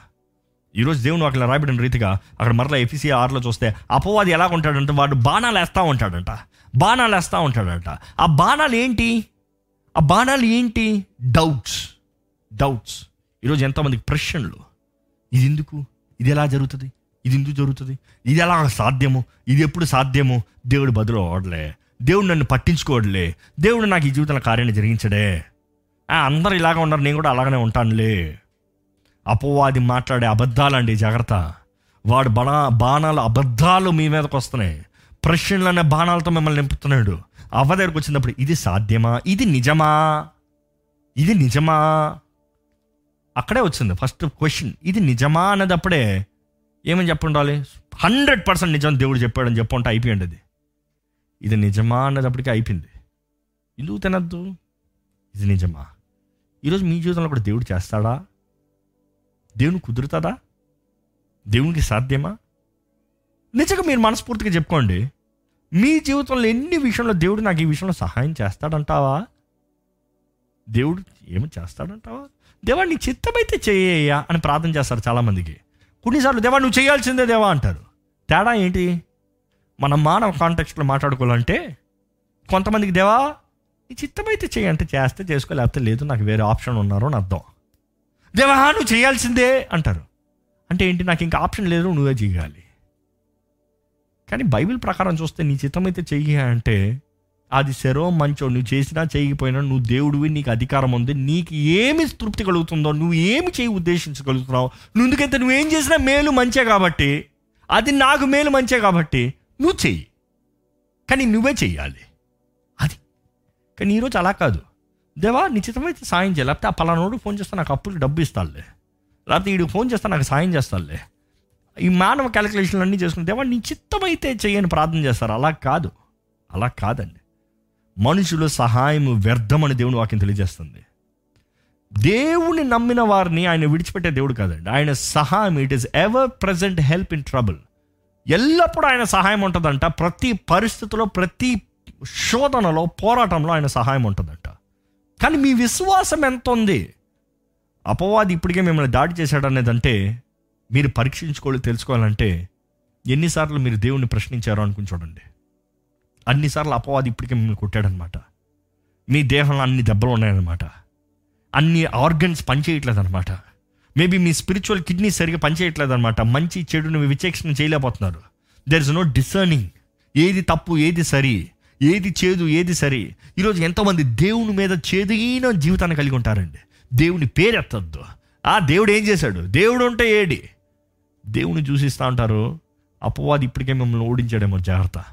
ఈరోజు దేవుని అక్కడ రాయబడిన రీతిగా అక్కడ మరలా ఎఫీసీ ఆర్లో చూస్తే అపవాది ఎలా ఉంటాడంటే వాడు బాణాలు వేస్తూ ఉంటాడంట. బాణాలు వేస్తూ ఉంటాడంట. ఆ బాణాలు ఏంటి? ఆ బాణాలు ఏంటి? డౌట్స్ డౌట్స్ ఈరోజు ఎంతోమందికి ప్రశ్నలు. ఇది ఎందుకు ఇది ఎలా జరుగుతుంది? ఇది ఎందుకు జరుగుతుంది? ఇది ఎలా సాధ్యము? ఇది ఎప్పుడు సాధ్యము? దేవుడు బదులు ఓడలే. దేవుడు నన్ను పట్టించుకోవడలే దేవుడు నాకు ఈ జీవితంలో కార్యాన్ని జరిగించడే. అందరూ ఇలాగ ఉన్నారు. నేను కూడా అలాగనే ఉంటానులే. అపోవాది మాట్లాడే అబద్ధాలండి జాగ్రత్త. వాడు బణ బాణాలు అబద్ధాలు మీ మీదకి వస్తున్నాయి. ప్రశ్నలు అనే బాణాలతో మిమ్మల్ని నింపుతున్నాడు. అవ్వ దగ్గరకు వచ్చినప్పుడు ఇది సాధ్యమా? ఇది నిజమా? ఇది నిజమా? అక్కడే వచ్చింది ఫస్ట్ క్వశ్చన్ ఇది నిజమా అన్నదప్పుడే ఏమని చెప్పుండాలి? హండ్రెడ్ పర్సెంట్ నిజం దేవుడు చెప్పాడని చెప్పుంటే అయిపోయింది అది. ఇది నిజమా అన్నదప్పటికే అయిపోయింది. ఎందుకు తినద్దు? ఇది నిజమా? ఈరోజు మీ జీవితంలో కూడా దేవుడు చేస్తాడా? దేవుని కుదురుతుందా దేవునికి సాధ్యమా? నిజంగా మీరు మనస్ఫూర్తిగా చెప్పుకోండి. మీ జీవితంలో ఎన్ని విషయంలో దేవుడు నాకు ఈ విషయంలో సహాయం చేస్తాడంటావా? దేవుడు ఏమి చేస్తాడంటావా? దేవా నీ చిత్తమైతే చేయ్యా అని ప్రార్థన చేస్తారు చాలామందికి. కొన్నిసార్లు దేవా నువ్వు చేయాల్సిందే దేవా అంటారు. తేడా ఏంటి? మన మానవ కాంటెక్స్ట్లో మాట్లాడుకోవాలంటే కొంతమందికి దేవా నీ చిత్తమైతే చేయంటే అంటే చేస్తే చేసుకో లేకపోతే లేదు నాకు వేరే ఆప్షన్ ఉన్నారు అని అర్థం. దేవా నువ్వు చేయాల్సిందే అంటారు. అంటే ఏంటి నాకు ఇంకా ఆప్షన్ లేదు నువ్వే చేయాలి. కానీ బైబిల్ ప్రకారం చూస్తే నీ చిత్తమైతే చెయ్యి అంటే అది శరో మంచో నువ్వు చేసినా చేయకపోయినా నువ్వు దేవుడివి నీకు అధికారం ఉంది నీకు ఏమి తృప్తి కలుగుతుందో నువ్వు ఏమి చేయి ఉద్దేశించగలుగుతున్నావు నువ్వు ఎందుకంటే నువ్వేం చేసినా మేలు మంచే కాబట్టి అది నాకు మేలు మంచే కాబట్టి నువ్వు చెయ్యి. కానీ నువ్వే చెయ్యాలి. అది. కానీ ఈరోజు అలా కాదు. దేవా నిశ్చితమైతే సాయం చేయాలి లేకపోతే ఆ పలానోడు ఫోన్ చేస్తే నాకు అప్పులు డబ్బు ఇస్తాలే లేకపోతే వీడికి ఫోన్ చేస్తే నాకు సాయం చేస్తాలే ఈ మానవ క్యాలిక్యులేషన్లు అన్నీ చేసుకుని దేవా చిత్తమైతే చేయని ప్రార్థన చేస్తారు. అలా కాదు. అలా కాదండి. మనుషుల సహాయం వ్యర్థమని దేవుని వాక్యం తెలియజేస్తుంది. దేవుని నమ్మిన వారిని ఆయన విడిచిపెట్టే దేవుడు కాదండి. ఆయన సహాయం it is ever present help in trouble ఎల్లప్పుడూ ఆయన సహాయం ఉంటుందంట. ప్రతి పరిస్థితిలో ప్రతి శోధనలో పోరాటంలో ఆయన సహాయం ఉంటుందంట. కానీ మీ విశ్వాసం ఎంత ఉంది అపవాది ఇప్పటికే మిమ్మల్ని దాడి చేశాడు అనేదంటే మీరు పరీక్షించుకోవాలి తెలుసుకోవాలంటే ఎన్నిసార్లు మీరు దేవుణ్ణి ప్రశ్నించారో అనుకుని చూడండి. అన్నిసార్లు అపవాది ఇప్పటికే మిమ్మల్ని కొట్టాడనమాట. మీ దేహంలో అన్ని దెబ్బలు ఉన్నాయన్నమాట. అన్ని ఆర్గన్స్ పనిచేయట్లేదు అనమాట మేబీ మీ స్పిరిచువల్ కిడ్నీ సరిగా పనిచేయట్లేదు అనమాట మంచి చెడుని విచక్షణ చేయలేకపోతున్నారు. దెర్ ఇస్ నో డిసర్నింగ్ ఏది తప్పు ఏది సరి ఏది చేదు ఏది సరి. ఈరోజు ఎంతోమంది దేవుని మీద చేదుగిన జీవితాన్ని కలిగి ఉంటారండి. దేవుని పేరెత్తద్దు. ఆ దేవుడు ఏం చేశాడు? దేవుడు ఉంటే ఏడి? దేవుని చూసిస్తూ ఉంటారు అపవాది ఇప్పటికే మిమ్మల్ని ఓడించాడేమో జాగ్రత్త.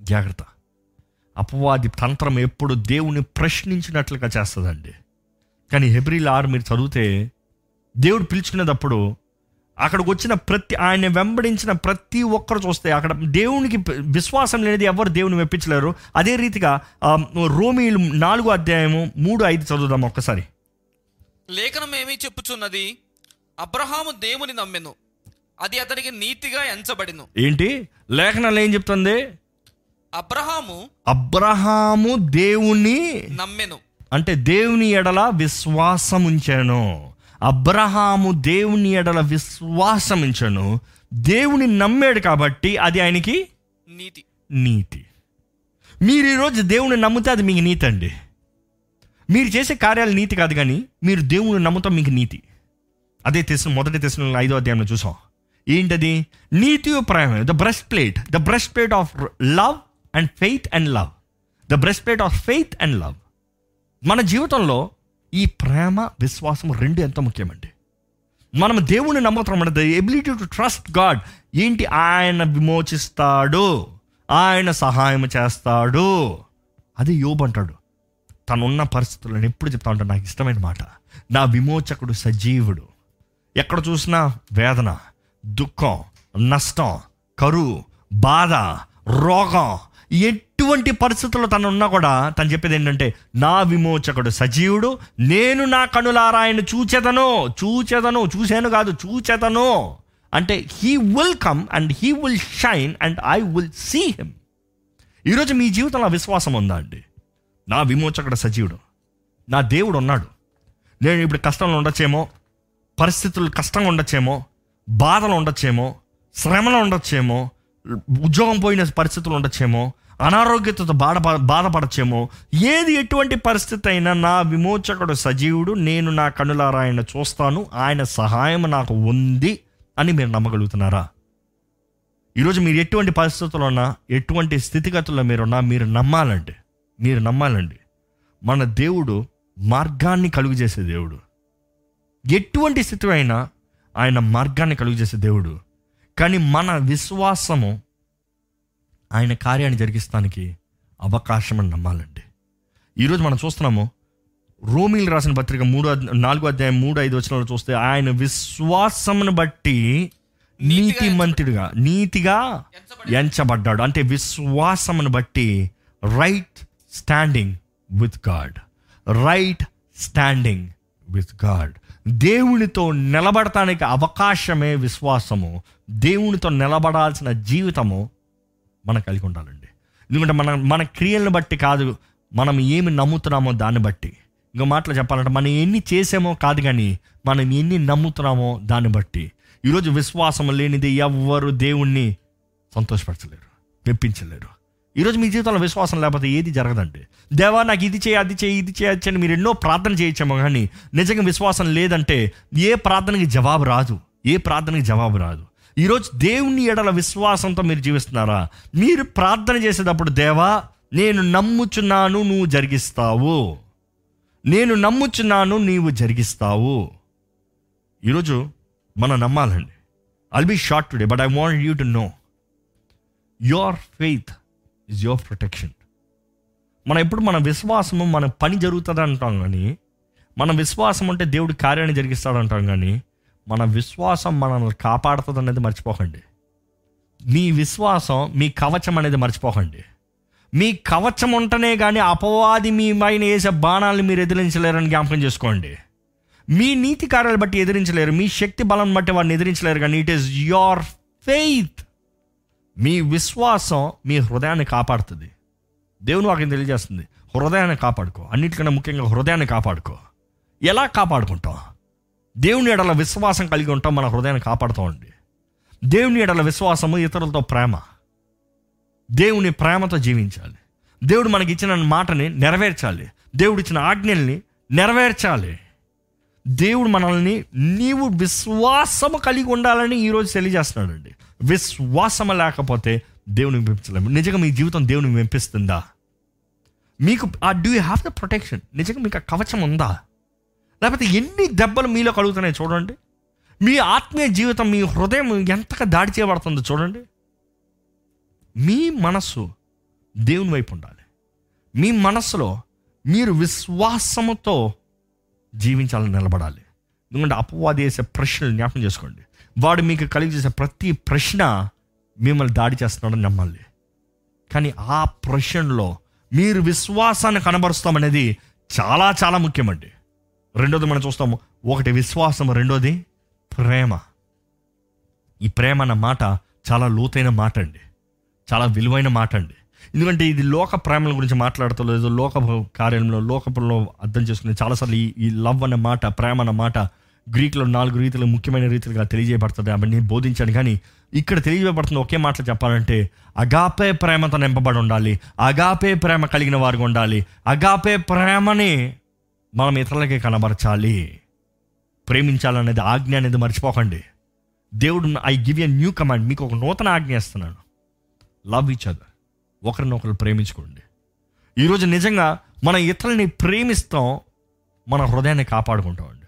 జాగ్రత్త. అపవాది తంత్రం ఎప్పుడు దేవుని ప్రశ్నించినట్లుగా చేస్తుందండి. కానీ హెబ్రిల్ ఆరు మీరు చదివితే దేవుడు పిలుచుకునేటప్పుడు అక్కడికి వచ్చిన ప్రతి ఆయన వెంబడించిన ప్రతి ఒక్కరు చూస్తే అక్కడ దేవునికి విశ్వాసం లేనిది ఎవరు దేవుని మెప్పించలేరు. అదే రీతిగా రోమిలు రోమీలు అధ్యాయము మూడు ఐదు చదువుదాం ఒక్కసారి. లేఖనం ఏమీ చెప్పుచున్నది అబ్రహాము దేవుని నమ్మెను. అది అతనికి నీతిగా ఎంచబడిను. ఏంటి? లేఖనాలు ఏం చెప్తుంది? అబ్రహాము అబ్రహాము దేవుని నమ్మెను. అంటే దేవుని ఎడల విశ్వాసం ఉంచాను అబ్రహాము దేవుని ఎడల విశ్వాసం ఉంచాను దేవుని నమ్మాడు కాబట్టి అది ఆయనకి నీతి. నీతి. మీరు ఈరోజు దేవుని నమ్మితే అది మీకు నీతి అండి. మీరు చేసే కార్యాలు నీతి కాదు కానీ మీరు దేవుని నమ్ముతాం మీకు నీతి. అదే తెసిన మొదటి తెసిన ఐదో అధ్యాయంలో చూసాం. ఏంటది? నీతి ప్రేమ the breastplate the breastplate of love and faith and love the breastplate of faith and love మన జీవితంలో ఈ ప్రేమ విశ్వాసం రెండు ఎంతో ముఖ్యమండి. మనం దేవుని నమ్ముతాం the ability to trust God ఏంటి? ఆయన విమోచిస్తాడు. ఆయన సహాయం చేస్తాడు. అది యోబు అంటాడు. తనున్న పరిస్థితులను ఎప్పుడు చెప్తా ఉంటాడు? నాకు ఇష్టమైన మాట. నా విమోచకుడు సజీవుడు. ఎక్కడ చూసినా వేదన దుఃఖం నష్టం కరువు బాధ రోగం ఎటువంటి పరిస్థితుల్లో తను ఉన్నా కూడా తను చెప్పేది ఏంటంటే నా విమోచకుడు సజీవుడు నేను నా కనులారా ఆయన చూచెదను చూచెదను చూశాను కాదు చూచెదను. అంటే he will come and he will shine and I will see him ఈరోజు మీ జీవితంలో విశ్వాసం ఉందా అండి? నా విమోచకుడు సజీవుడు నా దేవుడు ఉన్నాడు. నేను ఇప్పుడు కష్టంలో ఉండొచ్చేమో పరిస్థితులు కష్టంగా ఉండొచ్చేమో బాధలు ఉండొచ్చేమో శ్రమలు ఉండొచ్చేమో ఉద్యోగం పోయిన పరిస్థితులు ఉండొచ్చేమో అనారోగ్యతతో బాధ బాధపడచ్చేమో ఏది ఎటువంటి పరిస్థితి అయినా నా విమోచకుడు సజీవుడు నేను నా కనులారా ఆయన చూస్తాను ఆయన సహాయం నాకు ఉంది అని మీరు నమ్మగలుగుతున్నారా? ఈరోజు మీరు ఎటువంటి పరిస్థితుల్లో ఉన్నా ఎటువంటి స్థితిగతుల్లో మీరున్నా మీరు నమ్మాలండి. మీరు నమ్మాలండి. మన దేవుడు మార్గాన్ని కలుగు చేసే దేవుడు. ఎటువంటి స్థితి అయినా ఆయన మార్గాన్ని కలుగు చేసే దేవుడు. కానీ మన విశ్వాసము ఆయన కార్యాన్ని జరిగిస్తానికి అవకాశం అని నమ్మాలండి. ఈరోజు మనం చూస్తున్నాము రోమిల్ రాసిన పత్రిక మూడు నాలుగో అధ్యాయం మూడు ఐదు వచనాలు చూస్తే ఆయన విశ్వాసమును బట్టి నీతి మంతుడిగా నీతిగా ఎంచబడ్డాడు. అంటే విశ్వాసమును బట్టి right standing with God right standing with God దేవునితో నిలబడటానికి అవకాశమే విశ్వాసము. దేవునితో నిలబడాల్సిన జీవితము మనం కలిగి ఉండాలండి. ఎందుకంటే మన మన క్రియలను బట్టి కాదు మనం ఏమి నమ్ముతున్నామో దాన్ని బట్టి. ఇంకో మాటలు చెప్పాలంటే మనం ఎన్ని చేసామో కాదు కానీ మనం ఎన్ని నమ్ముతున్నామో దాన్ని బట్టి. ఈరోజు విశ్వాసం లేనిది ఎవ్వరు దేవుణ్ణి సంతోషపరచలేరు మెప్పించలేరు ఈరోజు మీ జీవితంలో విశ్వాసం లేకపోతే ఏది జరగదండి. దేవా నాకు ఇది చేయి అది చేయి ఇది చేయొచ్చు అని మీరు ఎన్నో ప్రార్థన చేయొచ్చేమో కానీ నిజంగా విశ్వాసం లేదంటే ఏ ప్రార్థనకి జవాబు రాదు. ఏ ప్రార్థనకి జవాబు రాదు. ఈరోజు దేవుని ఎడల విశ్వాసంతో మీరు జీవిస్తున్నారా? మీరు ప్రార్థన చేసేటప్పుడు దేవా నేను నమ్ముచున్నాను నువ్వు జరిగిస్తావు. నేను నమ్ముచున్నాను నీవు జరిగిస్తావు. ఈరోజు మనం నమ్మాలండి. I'll be short today but I want you to know your faith is your protection మనం ఎప్పుడు మన విశ్వాసము మన పని జరుగుతుంది అంటాం కానీ మన విశ్వాసం అంటే దేవుడు కార్యాన్ని జరిగిస్తాడు అంటాం కానీ మన విశ్వాసం మనల్ని కాపాడుతుంది అనేది మర్చిపోకండి. మీ విశ్వాసం మీ కవచం అనేది మర్చిపోకండి. మీ కవచం ఉంటేనే కానీ అపవాది మీ పైన వేసే బాణాలను మీరు ఎదిరించలేరని జ్ఞాపకం చేసుకోండి. మీ నీతి కార్యాలు బట్టి ఎదిరించలేరు మీ శక్తి బలం బట్టి వారిని ఎదిరించలేరు కానీ ఇట్ ఈస్ యోర్ ఫెయిత్ మీ విశ్వాసం మీ హృదయాన్ని కాపాడుతుంది. దేవుని వాక్యం తెలియజేస్తుంది. హృదయాన్ని కాపాడుకో. అన్నిటికన్నా ముఖ్యంగా హృదయాన్ని కాపాడుకో. ఎలా కాపాడుకుంటాం? దేవుని ఎడల విశ్వాసం కలిగి ఉంటాం మన హృదయాన్ని కాపాడుతామండి దేవుని ఎడల విశ్వాసము ఇతరులతో ప్రేమ. దేవుని ప్రేమతో జీవించాలి. దేవుడు మనకి ఇచ్చిన మాటని నెరవేర్చాలి. దేవుడు ఇచ్చిన ఆజ్ఞల్ని నెరవేర్చాలి. దేవుడు మనల్ని నీవు విశ్వాసము కలిగి ఉండాలని ఈరోజు తెలియజేస్తున్నాడండి. విశ్వాసము లేకపోతే దేవుని మెప్పించలేము నిజంగా మీ జీవితం దేవుని మెప్పిస్తుందా మీకు ఆ do you have the protection నిజంగా మీకు ఆ కవచం ఉందా? లేకపోతే ఎన్ని దెబ్బలు మీలో కలుగుతున్నాయి చూడండి. మీ ఆత్మీయ జీవితం మీ హృదయం ఎంతగా దాడి చేయబడుతుందో చూడండి. మీ మనస్సు దేవుని వైపు ఉండాలి. మీ మనస్సులో మీరు విశ్వాసముతో జీవించాలని నిలబడాలి. ఎందుకంటే అపవాది వేసే ప్రశ్నలు జ్ఞాపకం చేసుకోండి. వాడు మీకు కలిగి చేసే ప్రతి ప్రశ్న మిమ్మల్ని దాడి చేస్తున్నాడని నమ్మాలి కానీ ఆ ప్రశ్నలో మీరు విశ్వాసాన్ని కనబరుస్తామనేది చాలా చాలా ముఖ్యమండి. రెండోది మనం చూస్తాము ఒకటి విశ్వాసం రెండోది ప్రేమ. ఈ ప్రేమ అన్న మాట చాలా లోతైన మాట అండి. చాలా విలువైన మాట అండి. ఎందుకంటే ఇది లోక ప్రేమల గురించి మాట్లాడతలేదు లోక కార్యంలో లోకంలో అర్థం చేసుకునే చాలాసార్లు ఈ ఈ లవ్ అన్న మాట ప్రేమ అన్న మాట గ్రీక్లో నాలుగు రీతులు ముఖ్యమైన రీతులుగా తెలియజేయబడుతుంది. అవన్నీ బోధించాను కానీ ఇక్కడ తెలియజేయబడుతుంది ఒకే మాటలు చెప్పాలంటే అగాపే ప్రేమతో నింపబడి ఉండాలి. అగాపే ప్రేమ కలిగిన వారికి ఉండాలి. అగాపే ప్రేమని మనం ఇతరులకి కనబరచాలి. ప్రేమించాలనేది ఆజ్ఞ అనేది మర్చిపోకండి. దేవుడు I give a new command మీకు ఒక నూతన ఆజ్ఞ ఇస్తున్నాను లవ్ ఈచ్ అదర్ ఒకరినొకరు ప్రేమించుకోండి. ఈరోజు నిజంగా మన ఇతరులని ప్రేమిస్తాం మన హృదయాన్ని కాపాడుకుంటామండి.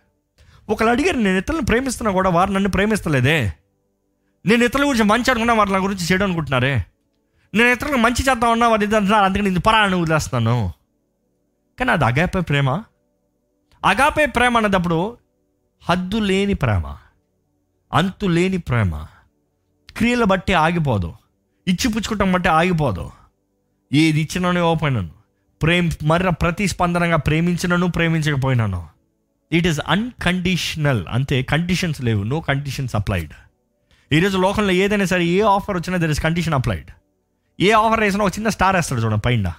ఒకరు అడిగారు నేను ఇతరులను ప్రేమిస్తున్నా కూడా వారు నన్ను ప్రేమిస్తలేదే? నేను ఇతరుల గురించి మంచి అనుకున్నా వారి నా గురించి చెడు అనుకుంటున్నారే? నేను ఇతరులకు మంచి చేద్దాం ఉన్నా వారు ఇది అంటున్నారు అందుకని ఇది పరాన్ని వదిలేస్తున్నాను. కానీ అది అగాపే ప్రేమ. అగాపే ప్రేమ అన్నదప్పుడు హద్దు లేని ప్రేమ అంతు లేని ప్రేమ. క్రియలు బట్టి ఆగిపోదు ఇచ్చి పుచ్చుకోవటం బట్టి ఆగిపోదు. ఏది ఇచ్చినను ఓపెనను ప్రేమ మరి ప్రతిస్పందనగా ప్రేమించినను ప్రేమించకపోయినాను. ఇట్ ఈస్ అన్కండిషనల్ అంతే కండిషన్స్ లేవు. నో కండిషన్స్ అప్లైడ్ ఈరోజు లోకంలో ఏదైనా సరే ఏ ఆఫర్ వచ్చినా దర్ ఇస్ కండిషన్ అప్లైడ్ ఏ ఆఫర్ వేసినా ఒక చిన్న స్టార్ వేస్తాడు చూడండి పైన.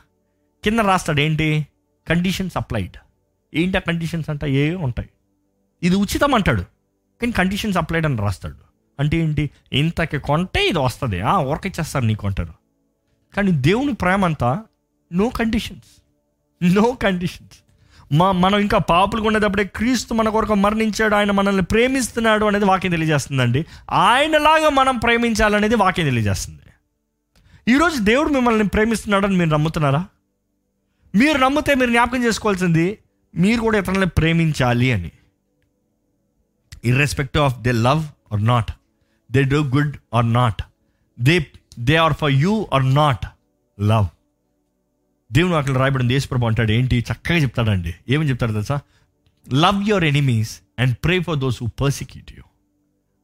కింద రాస్తాడు ఏంటి? కండిషన్స్ అప్లైడ్ ఏంటి ఆ కండిషన్స్ అంటే? ఏ ఉంటాయి. ఇది ఉచితం అంటాడు. కానీ కండిషన్స్ అప్లైడ్ అని రాస్తాడు. అంటే ఏంటి? ఇంతకి కొంటే ఇది వస్తుంది. ఊరకిచ్చేస్తారు నీకు అంటారు. కానీ దేవుని ప్రేమ అంతా నో కండిషన్స్ నో కండిషన్స్ మా మనం ఇంకా పాపులుగా ఉండేటప్పుడే క్రీస్తు మన కొరకు మరణించాడు ఆయన మనల్ని ప్రేమిస్తున్నాడు అనేది వాక్యం తెలియజేస్తుందండి. ఆయనలాగా మనం ప్రేమించాలనేది వాక్యం తెలియజేస్తుంది. ఈరోజు దేవుడు మిమ్మల్ని ప్రేమిస్తున్నాడని మీరు నమ్ముతున్నారా? మీరు నమ్మితే మీరు జ్ఞాపకం చేసుకోవాల్సింది మీరు కూడా ఇతరులని ప్రేమించాలి అని. Irrespective of they love or not they do good or not they they are for you or not love దేవుని అక్కడ రాయబడింది యేసుప్రభు అంటాడు ఏంటి? చక్కగా చెప్తాడండి. ఏమని చెప్తాడు తెలుసా? Love your enemies and pray for those who persecute you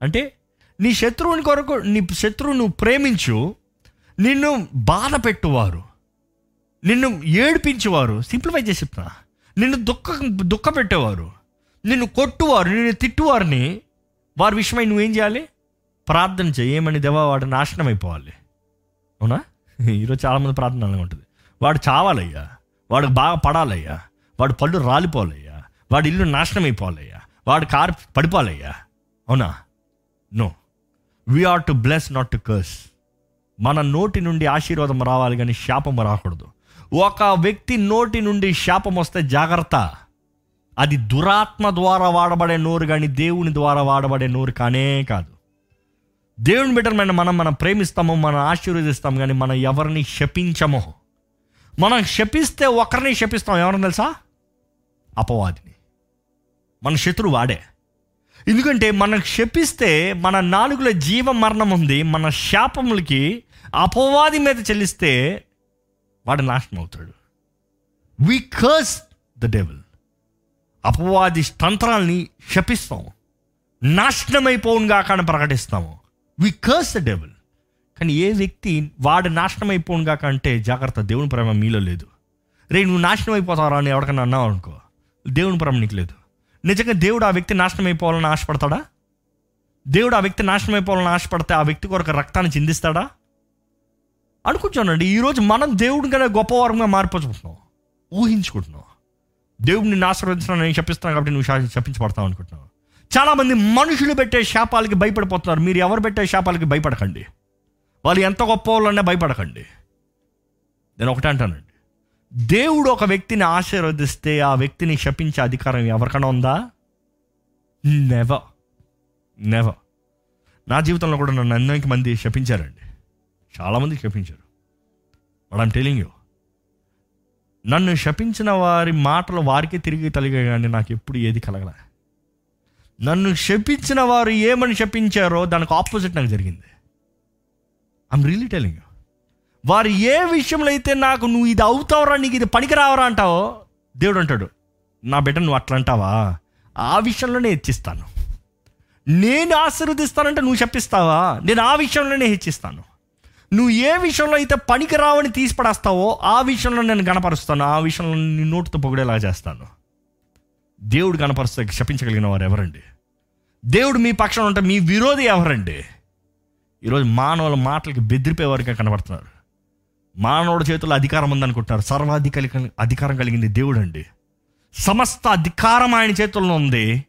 అంటే నీ శత్రువుని కొరకు నీ శత్రువు నువ్వు ప్రేమించు నిన్ను బాధ పెట్టువారు నిన్ను ఏడిపించేవారు. సింప్లిఫై చేసి చెప్తా నిన్ను దుఃఖ దుఃఖ పెట్టేవారు నిన్ను కొట్టువారు నిన్ను తిట్టువారిని వారి విషయమై నువ్వేం చేయాలి? ప్రార్థన చేయమని దేవా వాడు నాశనం అయిపోవాలి అవునా? ఈరోజు చాలామంది ప్రార్థన అలాగే ఉంటుంది. వాడు చావాలయ్యా. వాడు బాగా పడాలయ్యా. వాడు పళ్ళు రాలిపోవాలయ్యా. వాడి ఇల్లు నాశనం అయిపోవాలయ్యా. వాడు కారు పడిపోవాలయ్యా. అవునా? No. We are to bless not to curse మన నోటి నుండి ఆశీర్వాదం రావాలి కానీ శాపం రాకూడదు. ఒక వ్యక్తి నోటి నుండి శాపం వస్తే జాగ్రత్త. అది దురాత్మ ద్వారా వాడబడే నోరు కానీ దేవుని ద్వారా వాడబడే నోరు కానే కాదు. దేవుని బిడ్డమైన మనం మనం ప్రేమిస్తాము మనం ఆశీర్వదిస్తాం కానీ మనం ఎవరిని శపించము. మనం శపిస్తే ఒకరిని శపిస్తాం. ఎవరిని తెలుసా? అపవాదిని. మన శత్రువు వాడే. ఎందుకంటే మనం శపిస్తే మన నాలుగులో జీవ మరణం ఉంది. మన శాపములకి అపవాది మీద చెల్లిస్తే వాడు నాశనం అవుతాడు. వి కర్స్ ద డెవల్ అపవాది తంత్రాల్ని శపిస్తాం. నాశనమైపోవును కానీ ప్రకటిస్తాము వి కర్స్ ద డెవల్ కానీ ఏ వ్యక్తి వాడు నాశనం అయిపోను కాక అంటే జాగ్రత్త దేవుని ప్రేమ మీలో లేదు. రే నువ్వు నాశనం అయిపోతావరా అని ఎవరికైనా అన్నావు అనుకో. దేవుని ప్రేమ నీకు లేదు. నిజంగా దేవుడు ఆ వ్యక్తి నాశనం అయిపోవాలని ఆశపడతాడా? దేవుడు ఆ వ్యక్తి నాశనం అయిపోవాలని ఆశపడితే ఆ వ్యక్తి కొరకు రక్తాన్ని చిందిస్తాడా? అనుకుంటానండి ఈరోజు మనం దేవుడి కన్నా గొప్పవారంగా మారిపోతున్నాం. ఊహించుకుంటున్నాం. దేవుడిని ఆశీర్వదించిన నేను చెప్పిస్తున్నాను కాబట్టి నువ్వు శా- శపించబడతావు అనుకుంటున్నావు చాలామంది మనుషులు పెట్టే శాపాలకి భయపడిపోతున్నారు. మీరు ఎవరు పెట్టే శాపాలకి భయపడకండి. వాళ్ళు ఎంత గొప్ప వాళ్ళన్నా భయపడకండి. నేను ఒకటే అంటానండి. దేవుడు ఒక వ్యక్తిని ఆశీర్వదిస్తే ఆ వ్యక్తిని శపించే అధికారం ఎవరికైనా ఉందా? నెవర్ నెవర్ నా జీవితంలో కూడా నన్ను అనేక మంది శపించారండి. చాలామంది శపించారు. బట్ ఐమ్ టెలింగ్ యూ నన్ను శపించిన వారి మాటలు వారికి తిరిగి తలిగే కానీ నాకు ఎప్పుడు ఏది కలగలే. నన్ను శపించిన వారు ఏమని శపించారో దానికి ఆపోజిట్ నాకు జరిగింది. ఐమ్ రియలీ టెలింగ్ యూ వారు ఏ విషయంలో అయితే నాకు నువ్వు ఇది అవుతావురా నీకు ఇది పనికి రావరా అంటావో దేవుడు అంటాడు నా బిడ్డ నువ్వు అట్లా అంటావా? ఆ విషయంలోనే హెచ్చిస్తాను. నేను ఆశీర్వదిస్తానంటే నువ్వు చెప్పిస్తావా? నేను ఆ విషయంలోనే హెచ్చిస్తాను. నువ్వు ఏ విషయంలో అయితే పనికి రావని తీసిపడేస్తావో ఆ విషయంలో నేను గణపరుస్తాను. ఆ విషయంలో నీ నోటితో పొగిడేలా చేస్తాను. దేవుడు గణపరుస్తే శపించగలిగిన వారు ఎవరండి? దేవుడు మీ పక్షం ఉంటే మీ విరోధి ఎవరండి? ఈరోజు మానవుల మాటలకి బెదిరిపోయేవారుగా కనబడుతున్నారు. మానవుడి చేతుల్లో అధికారం ఉందనుకుంటున్నారు. సర్వాధికారి అధికారం కలిగింది దేవుడు అండి సమస్త అధికారం ఆయన చేతుల్లో ఉంది.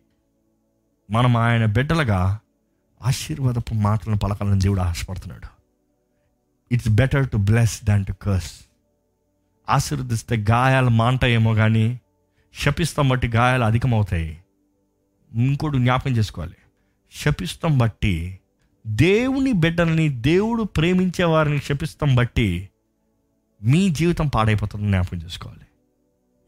మనం ఆయన బిడ్డలుగా ఆశీర్వాదపు మాటలను పలకాలని దేవుడు ఆశపడుతున్నాడు. It's better to bless than to curse ఆశీర్వదిస్తే గాయాలు మాంటాయేమో కానీ శపిస్తాం బట్టి గాయాలు అధికమవుతాయి. ఇంకోటి జ్ఞాపకం చేసుకోవాలి. శపిస్తాం బట్టి దేవుని బిడ్డలని దేవుడు ప్రేమించే వారిని క్షపిస్తాం బట్టి మీ జీవితం పాడైపోతుంది జ్ఞాపకం చేసుకోవాలి.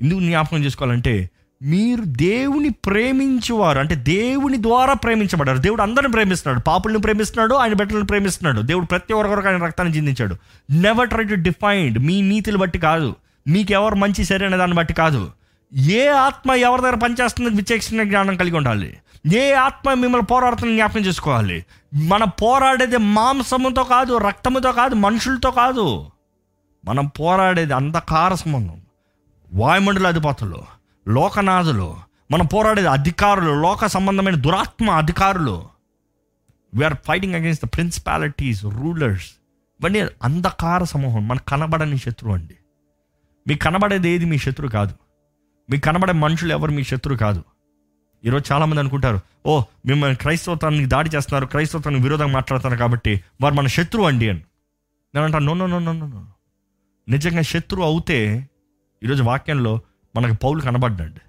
ఎందుకు జ్ఞాపకం చేసుకోవాలంటే మీరు దేవుని ప్రేమించేవారు అంటే దేవుని ద్వారా ప్రేమించబడ్డారు. దేవుడు అందరిని ప్రేమిస్తున్నాడు పాపుల్ని ప్రేమిస్తున్నాడు ఆయన బిడ్డలను ప్రేమిస్తున్నాడు. దేవుడు ప్రతి ఒక్కరికి ఆయన రక్తాన్ని చిందించాడు. నెవర్ ట్రై టు డిఫైన్డ్ మీ నీతిని బట్టి కాదు మీకు ఎవరు మంచి సరైన దాన్ని బట్టి కాదు. ఏ ఆత్మ ఎవరి దగ్గర పనిచేస్తుందని విచక్షణ జ్ఞానం కలిగి ఉండాలి. ఏ ఆత్మ మిమ్మల్ని పోరాడుతుందని జ్ఞాపకం చేసుకోవాలి. మనం పోరాడేది మాంసముతో కాదు రక్తముతో కాదు మనుషులతో కాదు. మనం పోరాడేది అంధకార సంబంధం. వాయుమండల అధిపతులు లోకనాథులు. మనం పోరాడేది అధికారులు లోక సంబంధమైన దురాత్మ అధికారులు. We are fighting against the principalities rulers ఇవన్నీ అంధకార సమూహం. మనకు కనబడని శత్రువు అండి. మీకు కనబడేది ఏది మీ శత్రువు కాదు. మీకు కనబడే మనుషులు ఎవరు మీ శత్రువు కాదు. ఈరోజు చాలామంది అనుకుంటారు ఓ మిమ్మల్ని క్రైస్తవత్వానికి దాడి చేస్తున్నారు క్రైస్తవత్వానికి విరోధంగా మాట్లాడుతున్నారు కాబట్టి వారు మన శత్రువు అండి అని. నేను అంటాను no no no no no నిజంగా శత్రువు అవుతే ఈరోజు వాక్యంలో మనకు పౌలు కనబడ్డాడు.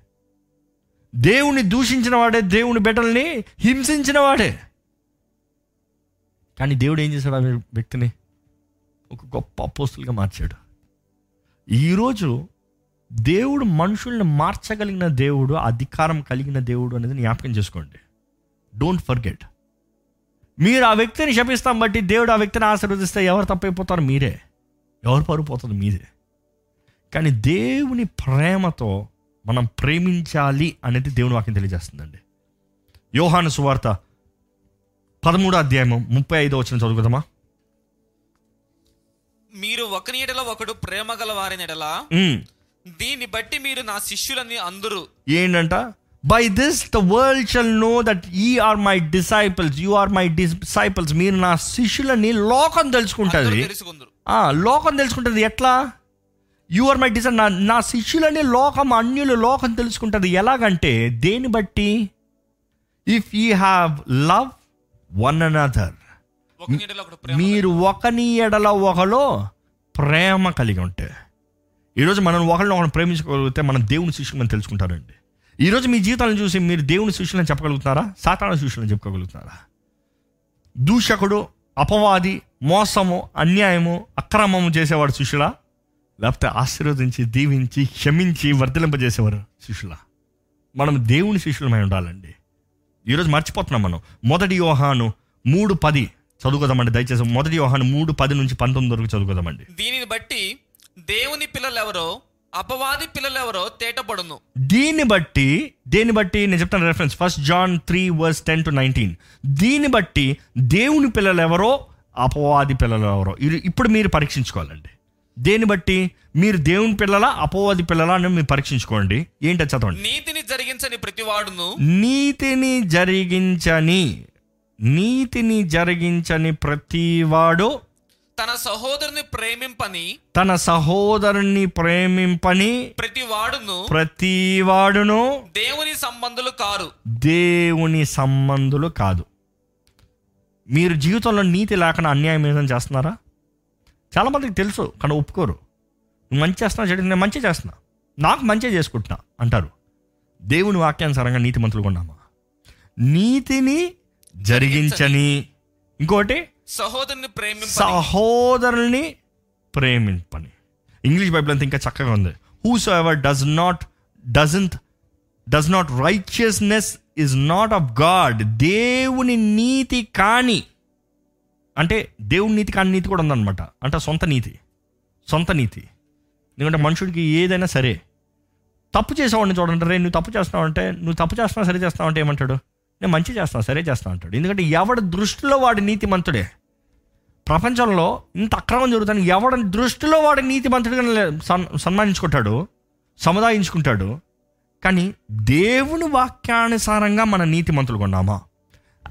దేవుని దూషించిన వాడే దేవుని బిడ్డల్ని హింసించిన వాడే. కానీ దేవుడు ఏం చేశాడు ఆ వ్యక్తిని? ఒక గొప్ప అపోస్తులుగా మార్చాడు. ఈరోజు దేవుడు మనుషుల్ని మార్చగలిగిన దేవుడు అధికారం కలిగిన దేవుడు అనేది జ్ఞాపకం చేసుకోండి. డోంట్ ఫర్గెట్ మీరు ఆ వ్యక్తిని శపిస్తాం బట్టి దేవుడు ఆ వ్యక్తిని ఆశీర్వదిస్తే ఎవరు తప్పైపోతారు? మీరే. ఎవరు పడిపోతుంది మీదే కానీ దేవుని ప్రేమతో మనం ప్రేమించాలి అనేది దేవుని వాక్యం తెలియజేస్తుందండి. యోహాను సువార్త పదమూడో అధ్యాయము ముప్పై ఐదో వచ్చిన చదువుకుందామా? మీరు ఒకని ఎడల ఒకడు ప్రేమ గల ఉమ్. దీన్ని బట్టి మీరు నా శిష్యులని అందరూ. ఏంటంట? By this the world shall know that ye are my disciples you are my disciples మీరు నా శిష్యులని లోకం తెలుసుకుంటుంది. లోకం తెలుసుకుంటుంది ఎట్లా? యు ఆర్ మై డిసైన్ నా నా శిష్యులని లోకం అన్యులు లోకం తెలుసుకుంటుంది ఎలాగంటే దేని బట్టి? If you have love one ఒకడు ప్రేమ మీరు ఒకని ఎడల ఒకలో ప్రేమ కలిగి ఉంటే. ఈరోజు మనం ఒకరిని ఒకరిని ప్రేమించగలిగితే మనం దేవుని శిష్యులని తెలుసుకుంటారండి. ఈరోజు మీ జీవితాలను చూసి మీరు దేవుని శిష్యులను చెప్పగలుగుతున్నారా? సాతాన శిష్యులను చెప్పగలుగుతున్నారా? దూషకుడు అపవాది మోసము అన్యాయము అక్రమము చేసేవాడు శిష్యులా లేకపోతే ఆశీర్వదించి దీవించి క్షమించి వర్ధలింపజేసేవారు శిష్యులా? మనం దేవుని శిష్యులమై ఉండాలండి. ఈరోజు మర్చిపోతున్నాం మనం. మొదటి యోహాను మూడు పది చదువుకోదామండి. దయచేసి మొదటి యోహాను మూడు పది నుంచి పంతొమ్మిది వరకు చదువుకోదామండి. దీనిని బట్టి దేవుని పిల్లలెవరో అపవాది పిల్లలెవరో తేటపడును. దీన్ని బట్టి దేన్ని బట్టి నేను చెప్తాను reference first John three verse ten to nineteen దీన్ని బట్టి దేవుని పిల్లలు ఎవరో అపవాది పిల్లలు ఎవరో ఇప్పుడు మీరు పరీక్షించుకోవాలండి. దేన్ని బట్టి? మీరు దేవుని పిల్లల అపవాది పిల్లల అని మీరు పరీక్షించుకోండి. ఏంటో చదవండి? నీతిని జరిగించని ప్రతివాడును నీతిని జరిగించని నీతిని జరిగించని ప్రతివాడు తన సహోదరుని ప్రేమింపని తన సహోదరుని ప్రేమింపని ప్రతివాడును ప్రతివాడును దేవుని సంబంధులు కారు. దేవుని సంబంధులు కాదు. మీరు జీవితంలో నీతి లేకుండా అన్యాయం ఏదైనా చేస్తున్నారా? చాలామందికి తెలుసు కానీ ఒప్పుకోరు. నువ్వు మంచి చేస్తున్నా చెడు నేను మంచి చేస్తున్నా. నాకు మంచి చేసుకుంటున్నా అంటారు. దేవుని వాక్యానుసారంగా నీతి మంత్రులు ఉన్నామా? నీతిని జరిగించని. ఇంకోటి సహోదరుని ప్రేమి సహోదరుల్ని ప్రేమింపని. ఇంగ్లీష్ బైబిల్ అంతా ఇంకా చక్కగా ఉంది. Whosoever does not doesn't does not righteousness is not of God దేవుని నీతి కాని అంటే దేవుని నీతి కాని నీతి కూడా ఉందన్నమాట. అంటే సొంత నీతి. సొంత నీతి. ఎందుకంటే మనుషుడికి ఏదైనా సరే. తప్పు చేసేవాడిని చూడండి. రే నువ్వు తప్పు చేస్తున్నావు అంటే నువ్వు తప్పు చేస్తున్నావు సరే చేస్తున్నావు అంటే ఏమంటాడు? నేను మంచి చేస్తున్నాను సరే చేస్తాను అంటాడు. ఎందుకంటే ఎవడి దృష్టిలో వాడి నీతిమంతుడే? ప్రపంచంలో ఇంత అక్రమం జరుగుతుంది ఎవడి దృష్టిలో వాడి నీతిమంతుడిగా లే- సన్- సన్మానించుకుంటాడు? సముదాయించుకుంటాడు? కానీ దేవుని వాక్యానుసారంగా మన నీతిమంతులు కొన్నామా?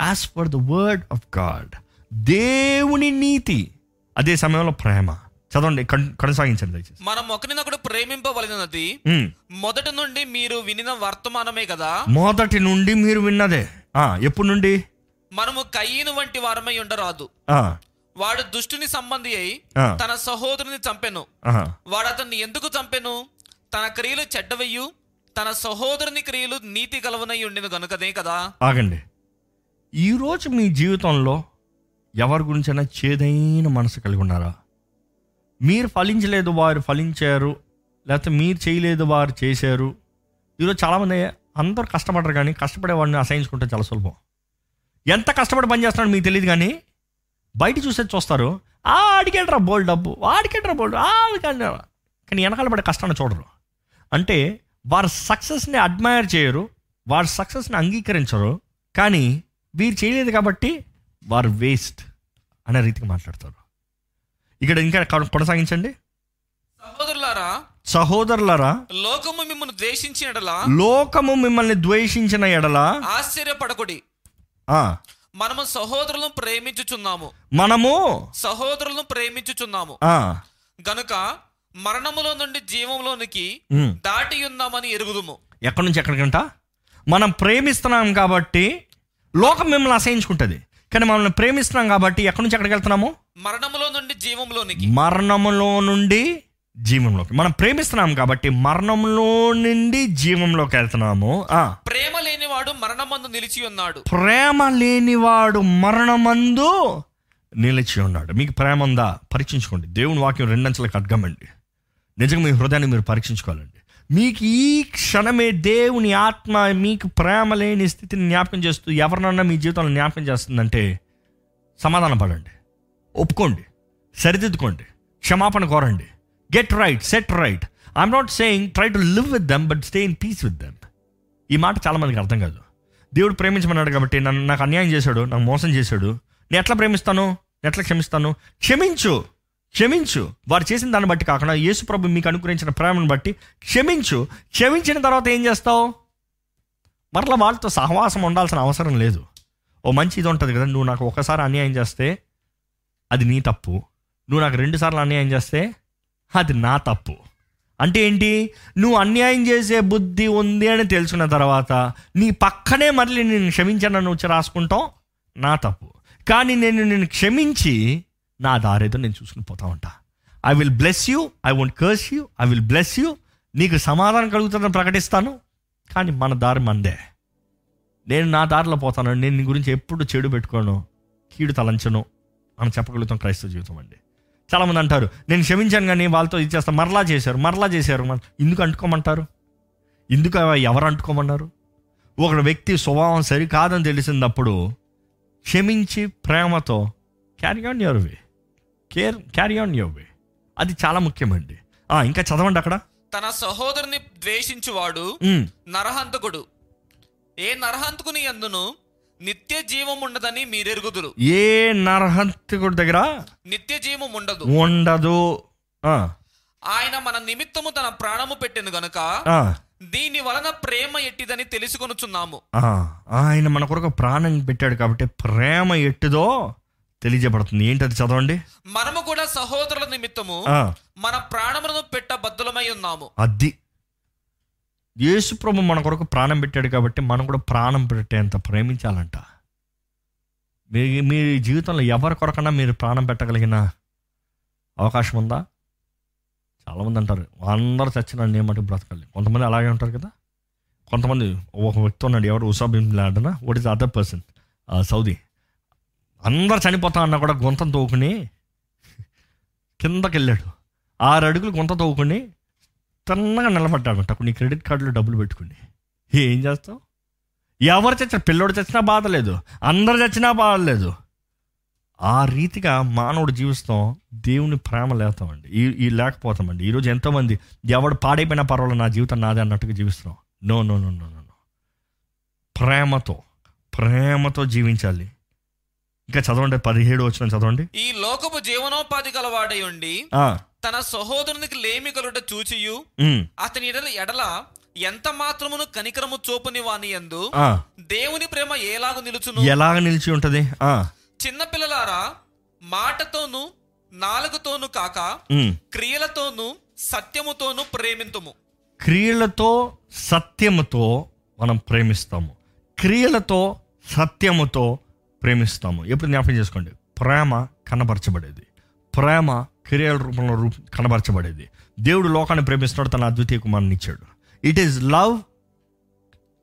As for the word of God దేవుని నీతి. అదే సమయంలో ప్రేమ. చదవండి కన్- కొనసాగించండి దయచేసి. మనం ఒకరినొకడు ప్రేమింపవలసినది. మొదటి నుండి మీరు వినిన వర్తమానమే కదా? మొదటి నుండి మీరు విన్నదే. ఆ, ఎప్పుడు నుండి? మనము కయ్యను వంటి వారమై ఉండరాదు. వాడు దుష్టుని సంబంధి అయి తన సహోదరుని చంపెను. వాడు అతన్ని ఎందుకు చంపెను? తన క్రియలు చెడ్డవయ్యు తన సహోదరుని క్రియలు నీతి గలవనై ఉండిన గనుకనే కదా. ఆగండి. ఈరోజు మీ జీవితంలో ఎవరి గురించైనా చేదైన మనసు కలిగి ఉన్నారా? మీరు ఫలించలేదు వారు ఫలించారు లేకపోతే మీరు చేయలేదు వారు చేశారు. ఈరోజు చాలామంది అందరూ కష్టపడరు కానీ కష్టపడే వాడిని అసహించుకుంటే చాలా సులభం. ఎంత కష్టపడి పని చేస్తున్నాడో మీకు తెలియదు కానీ బయట చూసేది చూస్తారు ఆ అడిగేట్రా బోల్ డబ్బు ఆడికేట్రా బోల్డ్ ఆడికండి కానీ వెనకాల పడే కష్టాన్ని చూడరు. అంటే వారి సక్సెస్ని అడ్మైర్ చేయరు వారి సక్సెస్ని అంగీకరించరు కానీ వీరు చేయలేదు కాబట్టి వారు వేస్ట్ అనే రీతికి మాట్లాడతారు. ఇక్కడ ఇంకా కొనసాగించండి. సహోదరులారా లోకము మిమ్మల్ని ద్వేషించినడలా లోకము మిమ్మల్ని ద్వేషించిన ఎడల ఆశ్చర్యపడకుడి. ఆ, మనము సహోదరులను ప్రేమించుచున్నాము. మనము సహోదరులను ప్రేమించుచున్నాము. ఆ, గనుక మరణములో నుండి జీవంలోనికి దాటి ఉన్నామని ఎరుగుదుము. ఎక్కడి నుంచి ఎక్కడికంట మనం ప్రేమిస్తున్నాం కాబట్టి లోకం మిమ్మల్ని అసహించుకుంటుంది. కానీ మనల్ని ప్రేమిస్తున్నాం కాబట్టి ఎక్కడి నుంచి ఎక్కడికి వెళ్తున్నాము? మరణములో నుండి జీవంలోనికి. మరణములో నుండి జీవంలోకి. మనం ప్రేమిస్తున్నాం కాబట్టి మరణంలో నుండి జీవంలోకి వెళ్తున్నాము. ఆ, ప్రేమ లేనివాడు మరణమందు నిలిచి ఉన్నాడు. ప్రేమ లేనివాడు మరణమందు నిలిచి ఉన్నాడు. మీకు ప్రేమ ఉందా? పరీక్షించుకోండి. దేవుని వాక్యం రెండంచెలకు అడ్గమండి. నిజంగా మీ హృదయాన్ని మీరు పరీక్షించుకోవాలండి. మీకు ఈ క్షణమే దేవుని ఆత్మ మీకు ప్రేమ లేని స్థితిని జ్ఞాపకం చేస్తూ ఎవరినన్నా మీ జీవితంలో జ్ఞాపకం చేస్తుందంటే సమాధాన పడండి ఒప్పుకోండి. సరిదిద్దుకోండి. క్షమాపణ కోరండి. Get right set right I'm not saying try to live with them but stay in peace with them ఈ మాట చాలామందికి అర్థం కాదు. దేవుడు ప్రేమించమన్నాడు కాబట్టి నన్ను నాకు అన్యాయం చేశాడు నాకు మోసం చేశాడు. నేను ఎట్లా ప్రేమిస్తాను? ఎట్లా క్షమిస్తాను? క్షమించు క్షమించు. వారు చేసిన దాన్ని బట్టి కాకుండా యేసు ప్రభు మీకు అనుగ్రహించిన ప్రేమను బట్టి క్షమించు. క్షమించిన తర్వాత ఏం చేస్తావు? మరలా వాళ్ళతో సహవాసం ఉండాల్సిన అవసరం లేదు. ఓ మంచి ఇది ఉంటుంది కదా నువ్వు నాకు ఒకసారి అన్యాయం చేస్తే అది నీ తప్పు. నువ్వు నాకు రెండుసార్లు అన్యాయం చేస్తే అది నా తప్పు. అంటే ఏంటి? నువ్వు అన్యాయం చేసే బుద్ధి ఉంది అని తెలుసుకున్న తర్వాత నీ పక్కనే మళ్ళీ నేను క్షమించానని వచ్చి రాసుకుంటాం నా తప్పు. కానీ నేను నేను క్షమించి నా దారేదో నేను చూసుకుని పోతా ఉంటా. I will bless you I won't curse you I will bless you నీకు సమాధానం కలుగుతుందని ప్రకటిస్తాను. కానీ మన దారి మందే. నేను నా దారిలో పోతాను. నేను నీ గురించి ఎప్పుడు చెడు పెట్టుకోను. కీడు తలంచను. అని చెప్పగలుగుతాం క్రైస్తవ జీవితం అండి. చాలామంది అంటారు నేను క్షమించాను కానీ వాళ్ళతో ఇది చేస్తాను మరలా చేశారు మరలా చేశారు. ఎందుకు అంటుకోమంటారు? ఎందుకు ఎవరు అంటుకోమన్నారు? ఒక వ్యక్తి స్వభావం సరికాదని తెలిసినప్పుడు క్షమించి ప్రేమతో carry on your way care carry on your way అది చాలా ముఖ్యమండి. ఇంకా చదవండి అక్కడ. తన సహోదరుని ద్వేషించువాడు నరహంతకుడు. ఏ నరహంతకుని అందును నిత్య జీవం ఉండదని మీరెరుగుదురు. ఏ నరహంతకుడి దగ్గర నిత్య జీవం ఉండదు. ఉండదు. ఆయన మన నిమిత్తము తన ప్రాణము పెట్టెను గనుక దీని వలన ప్రేమ ఎట్టిదని తెలుసుకొనుచున్నాము. ఆయన మన కొరకు ప్రాణం పెట్టాడు కాబట్టి ప్రేమ ఎట్టుదో తెలియజేయబడుతుంది. ఏంటది చదవండి? మనము కూడా సహోదరుల నిమిత్తము మన ప్రాణములను పెట్ట బద్దులమై ఉన్నాము. అది. యేసుప్రభు మన కొరకు ప్రాణం పెట్టాడు కాబట్టి మనం కూడా ప్రాణం పెట్టేంత ప్రేమించాలంట. మీ మీ జీవితంలో ఎవరి కొరకన్నా మీరు ప్రాణం పెట్టగలిగిన అవకాశం ఉందా? చాలామంది అంటారు అందరు చచ్చిన ఏమంటే బ్రతకాలి కొంతమంది అలాగే ఉంటారు కదా? కొంతమంది ఒక వ్యక్తి ఉన్నాడు ఎవరు Osama bin లాడనా? What is other person Saudi. అందరు చనిపోతా అన్నా కూడా గుంతం తోకుని కిందకి వెళ్ళాడు ఆరు అడుగులు గుంత తోకుని తిన్నగా నిలబడ్డాడంట నీ క్రెడిట్ కార్డులో డబ్బులు పెట్టుకుని ఏం చేస్తావు? ఎవరు చచ్చిన పిల్లోడు చచ్చినా బాధ లేదు. అందరు చచ్చినా బాధ లేదు. ఆ రీతిగా మానవుడు జీవిస్తాం దేవుని ప్రేమ లేతామండి. ఈ ఈ లేకపోతామండి. ఈరోజు ఎంతోమంది ఎవడు పాడైపోయినా పర్వాలేదు నా జీవితం నాదే అన్నట్టుగా జీవిస్తున్నాం. No no no no no no. ప్రేమతో ప్రేమతో జీవించాలి. ఇంకా చదవండి పదిహేడు వచ్చిన చదవండి. ఈ లోకపు జీవనోపాధి గలవాడై ఉండి తన సహోదరునికి లేమి కలుట చూచియు అతని ఎడల ఎడల ఎంత మాత్రమును కనికరము చూపని వాని యందు ఆ. దేవుని ప్రేమ ఏలాగు నిలుచును? ఎలాగ నిలిచి ఉంటుంది? ఆ, చిన్నపిల్లలారా మాటతోను నాలుగుతోను కాక. క్రియలతోను సత్యముతోను ప్రేమింతుము. క్రియలతో సత్యముతో మనం ప్రేమిస్తాము. క్రియలతో సత్యముతో ప్రేమిస్తాము. ఎప్పుడు జ్ఞాపకం చేసుకోండి. ప్రేమ కనబరచబడేది. ప్రేమ క్రియల రూపంలో రూప కనబరచబడేది. దేవుడు లోకాన్ని ప్రేమిస్తున్నాడు తన అద్వితీయ కుమారుని ఇచ్చాడు. It is love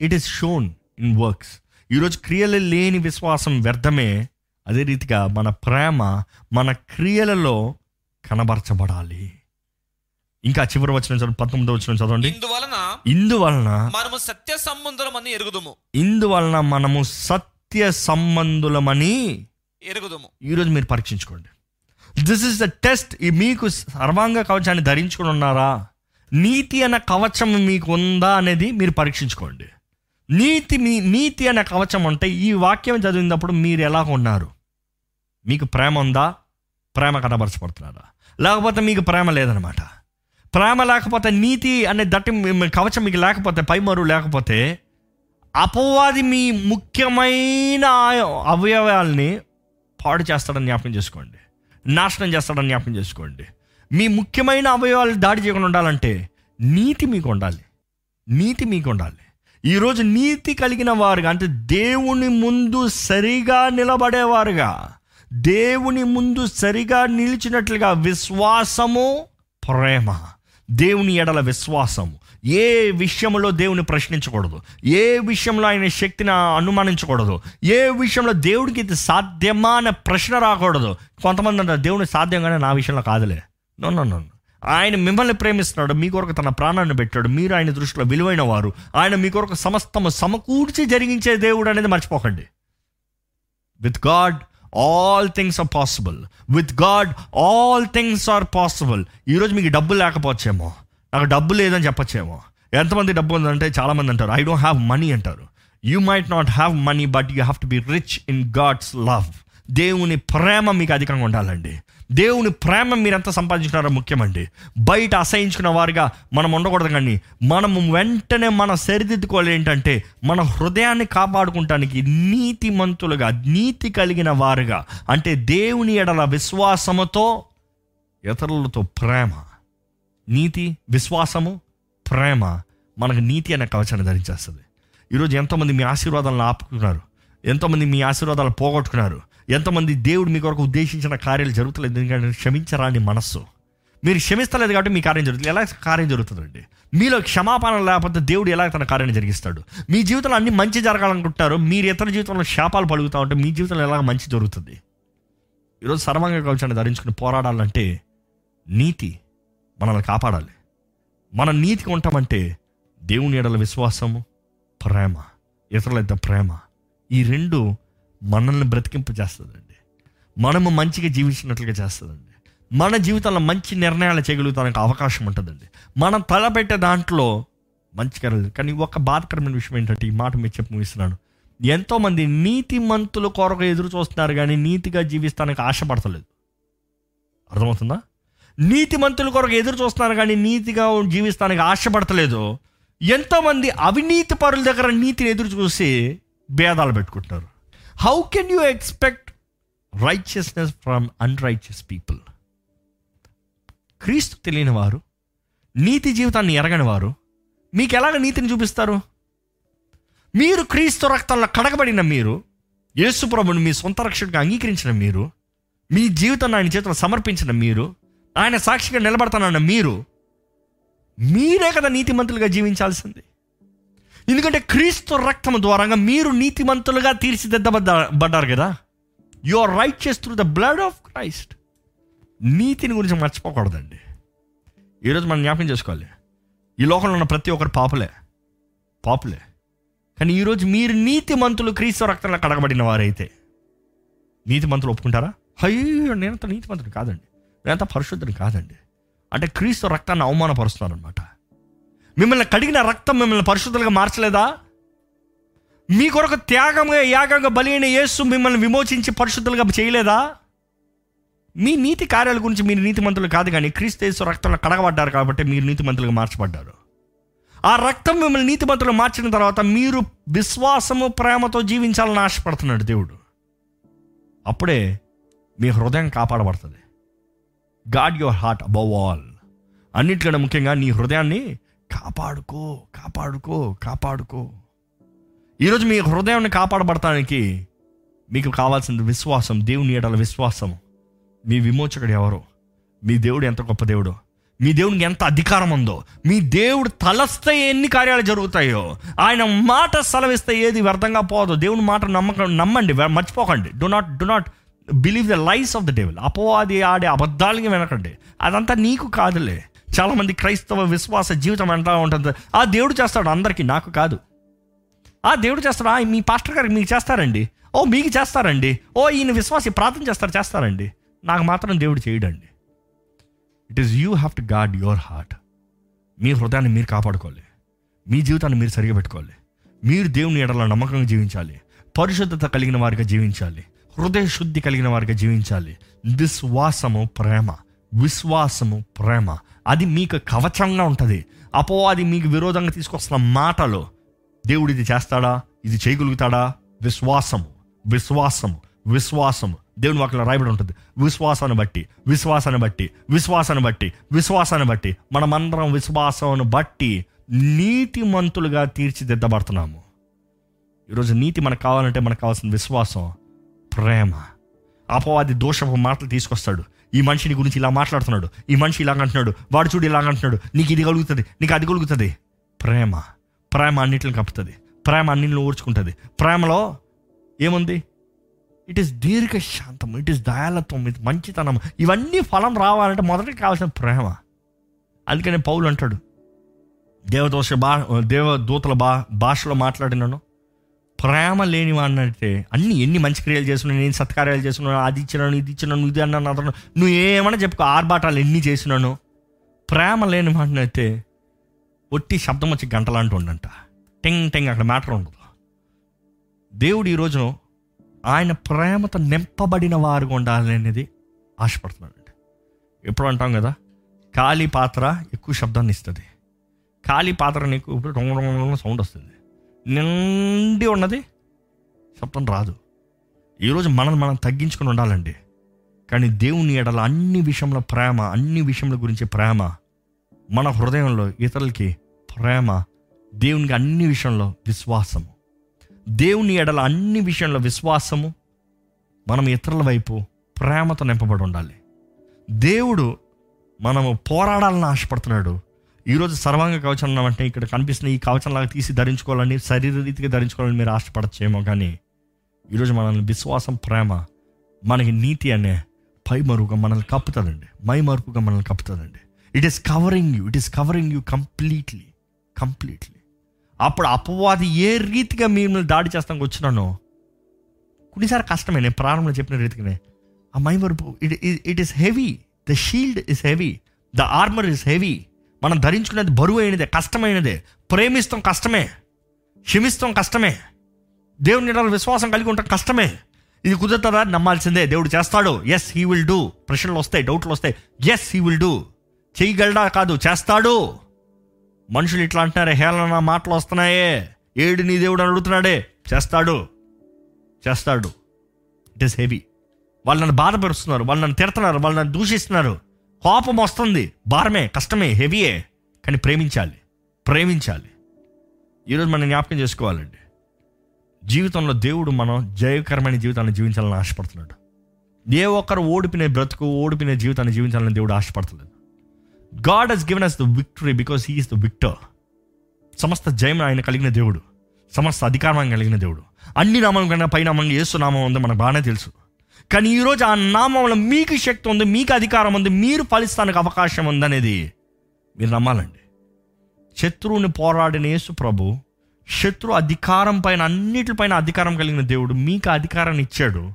it is shown in works ఈరోజు క్రియలు లేని విశ్వాసం వ్యర్థమే అదే రీతిగా మన ప్రేమ మన క్రియలలో కనబరచబడాలి. ఇంకా చివరి వచ్చిన చదవండి పంతొమ్మిదో వచ్చిన చదవండి. ఇందువలన ఇందువలన మనము సత్య సంబంధులమని ఎరుగుదుము. ఇందువలన మనము సత్య సంబంధులమని ఎరుగుదుము. ఈరోజు మీరు పరీక్షించుకోండి. దిస్ ఇస్ ద టెస్ట్ మీకు సర్వాంగ కవచాన్ని ధరించుకుని ఉన్నారా? నీతి అనే కవచం మీకు ఉందా అనేది మీరు పరీక్షించుకోండి. నీతి మీ నీతి అనే కవచం అంటే ఈ వాక్యం చదివినప్పుడు మీరు ఎలా ఉన్నారు? మీకు ప్రేమ ఉందా? ప్రేమ కనబరచబడుతున్నారా? లేకపోతే మీకు ప్రేమ లేదనమాట ప్రేమ లేకపోతే నీతి అనే దట్టి మీ- కవచం మీకు లేకపోతే పైమరు లేకపోతే అపవాది మీ ముఖ్యమైన అవయవాల్ని పాడు చేస్తాడని జ్ఞాపకం చేసుకోండి. నాశనం చేస్తాడని జ్ఞాపకం చేసుకోండి. మీ ముఖ్యమైన అవయవాలు దాడి చేయకుండా ఉండాలంటే నీతి మీకు ఉండాలి. నీతి మీకు ఉండాలి. ఈరోజు నీతి కలిగిన వారుగా అంటే దేవుని ముందు సరిగా నిలబడేవారుగా దేవుని ముందు సరిగా నిలిచినట్లుగా విశ్వాసము ప్రేమ. దేవుని ఎడల విశ్వాసము. ఏ విషయంలో దేవుని ప్రశ్నించకూడదు? ఏ విషయంలో ఆయన శక్తిని అనుమానించకూడదు? ఏ విషయంలో దేవుడికి ఇది సాధ్యమా అనే ప్రశ్న రాకూడదు? కొంతమంది అంటారు దేవుని సాధ్యంగానే నా విషయంలో కాదులే. నో నో నో ఆయన మిమ్మల్ని ప్రేమిస్తున్నాడు మీ కొరకు తన ప్రాణాన్ని పెట్టాడు మీరు ఆయన దృష్టిలో విలువైన వారు. ఆయన మీ కొరకు సమస్తము సమకూర్చి జరిగించే దేవుడు అనేది మర్చిపోకండి. With God all things are possible with God all things are possible ఈరోజు మీకు డబ్బు లేకపోవచ్చేమో. నాకు డబ్బు లేదని చెప్పొచ్చేమో. ఎంతమంది డబ్బు ఉందంటే చాలామంది అంటారు. ఐ డోంట్ హ్యావ్ మనీ అంటారు. You might not have money but you have to be rich in God's love దేవుని ప్రేమ మీకు అధికంగా ఉండాలండి. దేవుని ప్రేమ మీరు ఎంత సంపాదించుకున్నారో ముఖ్యమండి. బయట అసహించుకున్న వారుగా మనం ఉండకూడదు కానీ మనము వెంటనే మన సరిదిద్దుకోవాలి ఏంటంటే మన హృదయాన్ని కాపాడుకుంటానికి నీతిమంతులుగా నీతి కలిగిన వారుగా అంటే దేవుని ఎడల విశ్వాసముతో ఇతరులతో ప్రేమ. నీతి విశ్వాసము ప్రేమ మనకు నీతి అనే కవచాన్ని ధరించేస్తుంది. ఈరోజు ఎంతోమంది మీ ఆశీర్వాదాలను ఆపుకున్నారు. ఎంతోమంది మీ ఆశీర్వాదాలు పోగొట్టుకున్నారు. ఎంతమంది దేవుడు మీ కొరకు ఉద్దేశించిన కార్యాలు జరుగుతలేదు. ఎందుకంటే క్షమించరాని మనస్సు. మీరు క్షమిస్తలేదు కాబట్టి మీ కార్యం జరుగుతుంది. ఎలా కార్యం జరుగుతుందండి? మీలో క్షమాపణ లేకపోతే దేవుడు ఎలా తన కార్యాన్ని జరిగిస్తాడు? మీ జీవితంలో అన్ని మంచి జరగాలనుకుంటారు మీరు ఇతర జీవితంలో శాపాలు పలుకుతూ ఉంటే మీ జీవితంలో ఎలా మంచి జరుగుతుంది? ఈరోజు సర్వంగా కవచాన్ని ధరించుకుని పోరాడాలంటే నీతి మనల్ని కాపాడాలి. మన నీతికి ఉంటామంటే దేవుని ఎడల విశ్వాసము ప్రేమ ఇతరులైతే ప్రేమ ఈ రెండు మనల్ని బ్రతికింపజేస్తుందండి. మనము మంచిగా జీవించినట్లుగా చేస్తుందండి. మన జీవితంలో మంచి నిర్ణయాలు చేయగలుగుతానికి అవకాశం ఉంటుందండి. మనం తలపెట్టే దాంట్లో మంచిగా కానీ ఒక బాధకరమైన విషయం ఏంటంటే ఈ మాట మీరు చెప్పి ముగిస్తున్నాను. ఎంతోమంది నీతి మంతుల కొరకు ఎదురు చూస్తున్నారు కానీ నీతిగా జీవిస్తానికి ఆశపడతలేదు. అర్థమవుతుందా? నీతి మంతుల కొరకు ఎదురు చూస్తున్నాను కానీ నీతిగా జీవిస్తానికి ఆశపడతలేదు. ఎంతోమంది అవినీతి పరుల దగ్గర నీతిని ఎదురు చూసి భేదాలు పెట్టుకుంటున్నారు. How can you expect righteousness from unrighteous people క్రీస్తు తెలియని వారు నీతి జీవితాన్ని ఎరగని వారు మీకు ఎలాగ నీతిని చూపిస్తారు? మీరు క్రీస్తు రక్తంలో కడగబడిన మీరు యేసుప్రభుని మీ సొంత రక్షణగా అంగీకరించిన మీరు మీ జీవితాన్ని ఆయన చేతుల్లో సమర్పించిన మీరు ఆయన సాక్షిగా నిలబడతానన్న మీరు మీరే కదా నీతిమంతులుగా జీవించాల్సింది. ఎందుకంటే క్రీస్తు రక్తం ద్వారా మీరు నీతిమంతులుగా తీర్చిదిద్దబడ్డారు కదా. యు ఆర్ రైట్ చేస్తూ ద బ్లడ్ ఆఫ్ క్రైస్ట్ నీతిని గురించి మర్చిపోకూడదండి. ఈరోజు మనం జ్ఞాపకం చేసుకోవాలి. ఈ లోకంలో ఉన్న ప్రతి ఒక్కరు పాపులే. పాపులే. కానీ ఈరోజు మీరు నీతిమంతులు క్రీస్తు రక్తంలో కడగబడిన వారైతే నీతిమంతులు ఒప్పుకుంటారా? అయ్యో నేనంత నీతిమంతుడు కాదండి. నేనంత పరిశుద్ధుని కాదండి. అంటే క్రీస్తు రక్తాన్ని అవమానపరుస్తున్నారనమాట మిమ్మల్ని కడిగిన రక్తం మిమ్మల్ని పరిశుద్ధులుగా మార్చలేదా? మీ కొరకు త్యాగంగా యాగంగా బలి అయిన యేసు మిమ్మల్ని విమోచించి పరిశుద్ధులుగా చేయలేదా? మీ నీతి కార్యాల గురించి మీరు నీతిమంతులు కాదు కానీ క్రీస్తు యేసు రక్తంలో కడగబడ్డారు కాబట్టి మీరు నీతిమంతులుగా మార్చబడ్డారు. ఆ రక్తం మిమ్మల్ని నీతిమంతులు మార్చిన తర్వాత మీరు విశ్వాసము ప్రేమతో జీవించాలని ఆశపడుతున్నాడు దేవుడు. అప్పుడే మీ హృదయం కాపాడబడుతుంది. Guard your heart above all అన్నిటికన్నా ముఖ్యంగా నీ హృదయాన్ని కాపాడుకో కాపాడుకో కాపాడుకో. ఈరోజు మీ హృదయాన్ని కాపాడబడటానికి మీకు కావాల్సిన విశ్వాసం దేవుని ఏడల విశ్వాసం. మీ విమోచకుడు ఎవరు? మీ దేవుడు ఎంత గొప్ప దేవుడు? మీ దేవునికి ఎంత అధికారం ఉందో? మీ దేవుడు తలస్తే ఎన్ని కార్యాలు జరుగుతాయో? ఆయన మాట సెలవిస్తే ఏది వ్యర్థంగా పోదో? దేవుని మాట నమ్మకం నమ్మండి మర్చిపోకండి. Do not do not believe the lies of the devil అపవాది ఆడే అబద్ధాలకి వెనకండి. అదంతా నీకు కాదులే. చాలామంది క్రైస్తవ విశ్వాస జీవితం అంటా ఉంటుంది. ఆ దేవుడు చేస్తాడు అందరికీ నాకు కాదు. ఆ దేవుడు చేస్తాడు? మీ పాస్టర్ గారికి మీకు చేస్తారండి. ఓ మీకు చేస్తారండి. ఓ ఈయన విశ్వాసి ప్రార్థన చేస్తారు చేస్తారండి. నాకు మాత్రం దేవుడు చేయడండి. It is you have to guard your heart మీ హృదయాన్ని మీరు కాపాడుకోవాలి. మీ జీవితాన్ని మీరు సరిగా పెట్టుకోవాలి. మీరు దేవుని ఎడల నమ్మకంగా జీవించాలి. పరిశుద్ధత కలిగిన వారిగా జీవించాలి. హృదయ శుద్ధి కలిగిన వారిగా జీవించాలి. విశ్వాసము ప్రేమ. విశ్వాసము ప్రేమ. అది మీకు కవచంగా ఉంటుంది. అపో అది మీకు విరోధంగా తీసుకొస్తున్న మాటలు దేవుడు ఇది చేస్తాడా? ఇది చేయగలుగుతాడా? విశ్వాసము విశ్వాసము విశ్వాసము. దేవుని వాక్యం రాయబడి ఉంటుంది. విశ్వాసాన్ని బట్టి విశ్వాసాన్ని బట్టి విశ్వాసాన్ని బట్టి విశ్వాసాన్ని బట్టి. మనమందరం విశ్వాసాన్ని బట్టి నీతిమంతులుగా తీర్చిదిద్దబడుతున్నాము. ఈరోజు నీతి మనకు కావాలంటే మనకు కావాల్సిన విశ్వాసం ప్రేమ. అపవాది దోషపు మాటలు తీసుకొస్తాడు. ఈ మనిషిని గురించి ఇలా మాట్లాడుతున్నాడు. ఈ మనిషి ఇలాగ అంటున్నాడు. వాడు చూడు ఇలాగ అంటున్నాడు. నీకు ఇది కలుగుతుంది. నీకు అది కలుగుతుంది. ప్రేమ. ప్రేమ అన్నింటిని కప్పుతుంది. ప్రేమ అన్నింటిని ఊర్చుకుంటుంది. ప్రేమలో ఏముంది? ఇట్ ఈస్ దీర్ఘ శాంతం ఇట్ ఈస్ దయాలత్వం ఇది మంచితనం. ఇవన్నీ ఫలం రావాలంటే మొదటికి కావాల్సిన ప్రేమ. అందుకనే పౌలు అంటాడు. దేవదోష బా దేవదూతల బా భాషలో మాట్లాడినాను. ప్రేమ లేని వాడినైతే అన్ని ఎన్ని మంచి క్రియలు చేస్తున్నాను నేను సత్కార్యాలు చేస్తున్నాను అది ఇచ్చినాను ఇది ఇచ్చినాను ఇది అన్నాను అతను నువ్వు ఏమన్నా చెప్పుకో ఆర్భాటాలు ఎన్ని చేసినాను. ప్రేమ లేని వాడినైతే ఒట్టి శబ్దం వచ్చి గంటలాంటి ఉండంట. టెంగ్ టెంగ్ అక్కడ మ్యాటర్ ఉండదు. దేవుడు ఈరోజు ఆయన ప్రేమతో నింపబడిన వారుగా ఉండాలి అనేది ఆశపడుతున్నాడండి ఎప్పుడు అంటాం కదా ఖాళీ పాత్ర ఎక్కువ శబ్దాన్ని ఇస్తుంది. ఖాళీ పాత్ర నీకు సౌండ్ వస్తుంది. నిండి ఉన్నది. శబ్దం రాదు. ఈరోజు మనం మనం తగ్గించుకుని ఉండాలండి. కానీ దేవుని ఎడల అన్ని విషయంలో ప్రేమ అన్ని విషయంలో గురించి ప్రేమ మన హృదయంలో ఇతరులకి ప్రేమ దేవునికి అన్ని విషయంలో విశ్వాసము. దేవుని ఎడల అన్ని విషయంలో విశ్వాసము మనం ఇతరుల వైపు ప్రేమతో నింపబడి ఉండాలి. దేవుడు మనము పోరాడాలని ఆశపడుతున్నాడు. ఈరోజు సర్వాంగ కవచం అన్నామంటే ఇక్కడ కనిపిస్తున్న ఈ కవచంలాగా తీసి ధరించుకోవాలని శరీర రీతిగా ధరించుకోవాలని మీరు ఆశపడచ్చేమో కానీ ఈరోజు మనల్ని విశ్వాసం ప్రేమ మనకి నీతి అనే పై మరుగుగా మనల్ని కప్పుతుందండి. మై మరుపుగా మనల్ని కప్పుతుందండి. It is covering you it is covering you completely completely అప్పుడు అపవాది ఏ రీతిగా మిమ్మల్ని దాడి చేస్తానికి వచ్చినానో కొన్నిసారి కష్టమే నేను ప్రారంభంలో చెప్పిన రీతిగానే. ఆ మై మరుపు it it is heavy the shield is heavy the armour is heavy మనం ధరించుకునేది బరువు అయినదే కష్టమైనదే. ప్రేమిస్తాం కష్టమే. క్షమిస్తాం కష్టమే. దేవుని నిడల విశ్వాసం కలిగి ఉంటాం కష్టమే. ఇది కుదురుతుందా నమ్మాల్సిందే. దేవుడు చేస్తాడు. ఎస్ హీ విల్ డూ ప్రశ్నలు వస్తాయి డౌట్లు వస్తాయి. ఎస్ హీ విల్ డూ చేయగలడా? కాదు చేస్తాడు. మనుషులు ఇట్లా అంటున్నారే హేళన మాటలు వస్తున్నాయే. ఏడు నీ దేవుడు అడుగుతున్నాడే. చేస్తాడు. చేస్తాడు. ఇట్ ఈస్ హెవీ వాళ్ళు నన్ను బాధపరుస్తున్నారు. వాళ్ళు నన్ను తిడుతున్నారు. వాళ్ళు నన్ను దూషిస్తున్నారు. కోపం వస్తుంది. భారమే కష్టమే హెవీయే. కానీ ప్రేమించాలి. ప్రేమించాలి. ఈరోజు మనం జ్ఞాపకం చేసుకోవాలండి. జీవితంలో దేవుడు మనం జయకరమైన జీవితాన్ని జీవించాలని ఆశపడుతున్నాడు. ఏ ఒక్కరు ఓడిపిన బ్రతుకు ఓడిపిన జీవితాన్ని జీవించాలని దేవుడు ఆశపడతలేదు. God has given us the victory because he is the victor సమస్త జయం ఆయన కలిగిన దేవుడు. సమస్త అధికారం కలిగిన దేవుడు. అన్ని నామం కన్నా పై నామం యేసు నామం ఉంది మనకు బాగానే తెలుసు. కానీ ఈరోజు ఆ నామంలో మీకు శక్తి ఉంది మీకు అధికారం ఉంది మీరు ఫలిస్తానికి అవకాశం ఉందనేది మీరు నమ్మాలండి. శత్రువుని పోరాడిన యేసు ప్రభు శత్రు అధికారం పైన అన్నిటిపైన అధికారం కలిగిన దేవుడు మీకు అధికారాన్ని ఇచ్చాడు.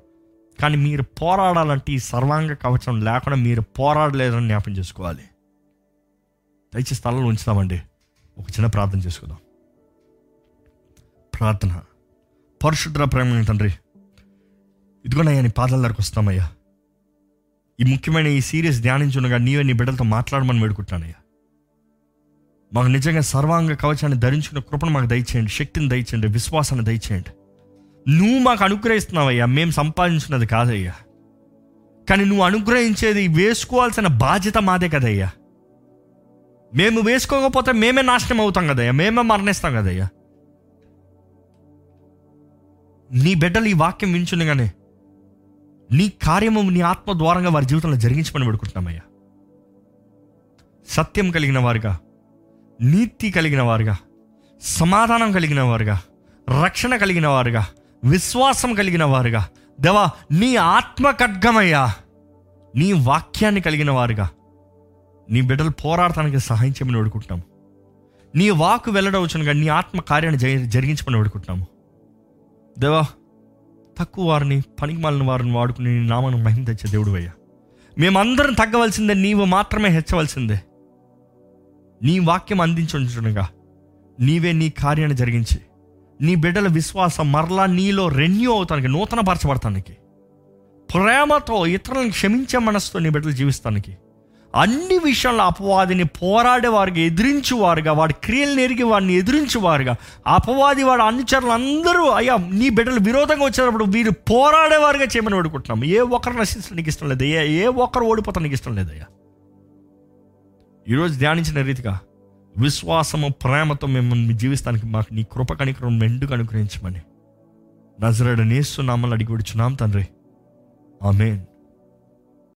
కానీ మీరు పోరాడాలంటే ఈ సర్వాంగ కవచం లేకుండా మీరు పోరాడలేదని జ్ఞాపం చేసుకోవాలి. దయచేసి స్థలంలో ఉంచుతామండి ఒక చిన్న ప్రార్థన చేసుకుందాం. ప్రార్థన. పరిశుద్ర ప్రేమ తండ్రి ఇదిగోనయ్యా నీ పాదాల దగ్గరకు వస్తామయ్యా. ఈ ముఖ్యమైన ఈ సీరియస్ ధ్యానించుండగా నీవే నీ బిడ్డలతో మాట్లాడమని వేడుకుంటున్నానయ్యా. మాకు నిజంగా సర్వాంగ కవచాన్ని ధరించుకున్న కృపను మాకు దయచేయండి శక్తిని దయచేయండి విశ్వాసాన్ని దయచేయండి. నువ్వు మాకు అనుగ్రహిస్తున్నావయ్యా మేము సంపాదించున్నది కాదయ్యా. కానీ నువ్వు అనుగ్రహించేది వేసుకోవాల్సిన బాధ్యత మాదే కదయ్యా. మేము వేసుకోకపోతే మేమే నాశనం అవుతాం కదయ్యా మేమే మరణిస్తాం కదయ్యా. నీ బిడ్డలు ఈ వాక్యం వించుండగానే నీ కార్యము నీ ఆత్మ ద్వారంగా వారి జీవితంలో జరిగించమని పెడుకుంటున్నామయ్యా సత్యం కలిగిన వారుగా నీతి కలిగిన వారుగా సమాధానం కలిగిన వారుగా రక్షణ కలిగిన వారుగా విశ్వాసం కలిగిన వారుగా దేవా నీ ఆత్మ ఖడ్గమయ్యా. నీ వాక్యాన్ని కలిగిన వారుగా నీ బిడ్డలు పోరాడటానికి సహాయం చేయమని వేడుకుంటున్నాము. నీ వాకు వెళ్ళడవచ్చునుగా నీ ఆత్మ కార్యాన్ని జరిగించమని వేడుకుంటున్నాము. దేవా తక్కువ వారిని పనికి మాలిన వారిని వాడుకుని నీ నామను మహిమ తెచ్చే దేవుడు అయ్యా మేమందరం తగ్గవలసిందే నీవు మాత్రమే హెచ్చవలసిందే. నీ వాక్యం అందించుండగా నీవే నీ కార్యాన్ని జరిగించి నీ బిడ్డల విశ్వాసం మరలా నీలో రెన్యూ అవుతానికి నూతన పరచబడతానికి ప్రేమతో ఇతరులను క్షమించే మనసుతో నీ బిడ్డలు జీవిస్తానికి అన్ని విషయాల్లో అపవాదిని పోరాడేవారుగా ఎదిరించేవారుగా వాడి క్రియలు ఎరిగి వాడిని ఎదిరించేవారుగా. అపవాది వాడి అనుచరులు అందరూ అయ్యా నీ బిడ్డలు విరోధంగా వచ్చేటప్పుడు వీరు పోరాడేవారుగా చేయమని వేడుకుంటున్నాం. ఏ ఒక్కరు నశించడం నీకు ఇష్టం లేదు ఏ ఏ ఒక్కరు ఓడిపోతా నీకు ఇష్టం లేదయ్యా ఈరోజు ధ్యానించిన రీతిగా విశ్వాసము ప్రేమతో మేము జీవిస్తానికి మాకు నీ కృప కనికరం మెండుగా అనుగ్రహించమని. నజరడ నేస్తున్నామని అడిగి విడుచున్నాం తండ్రి. ఆమెన్.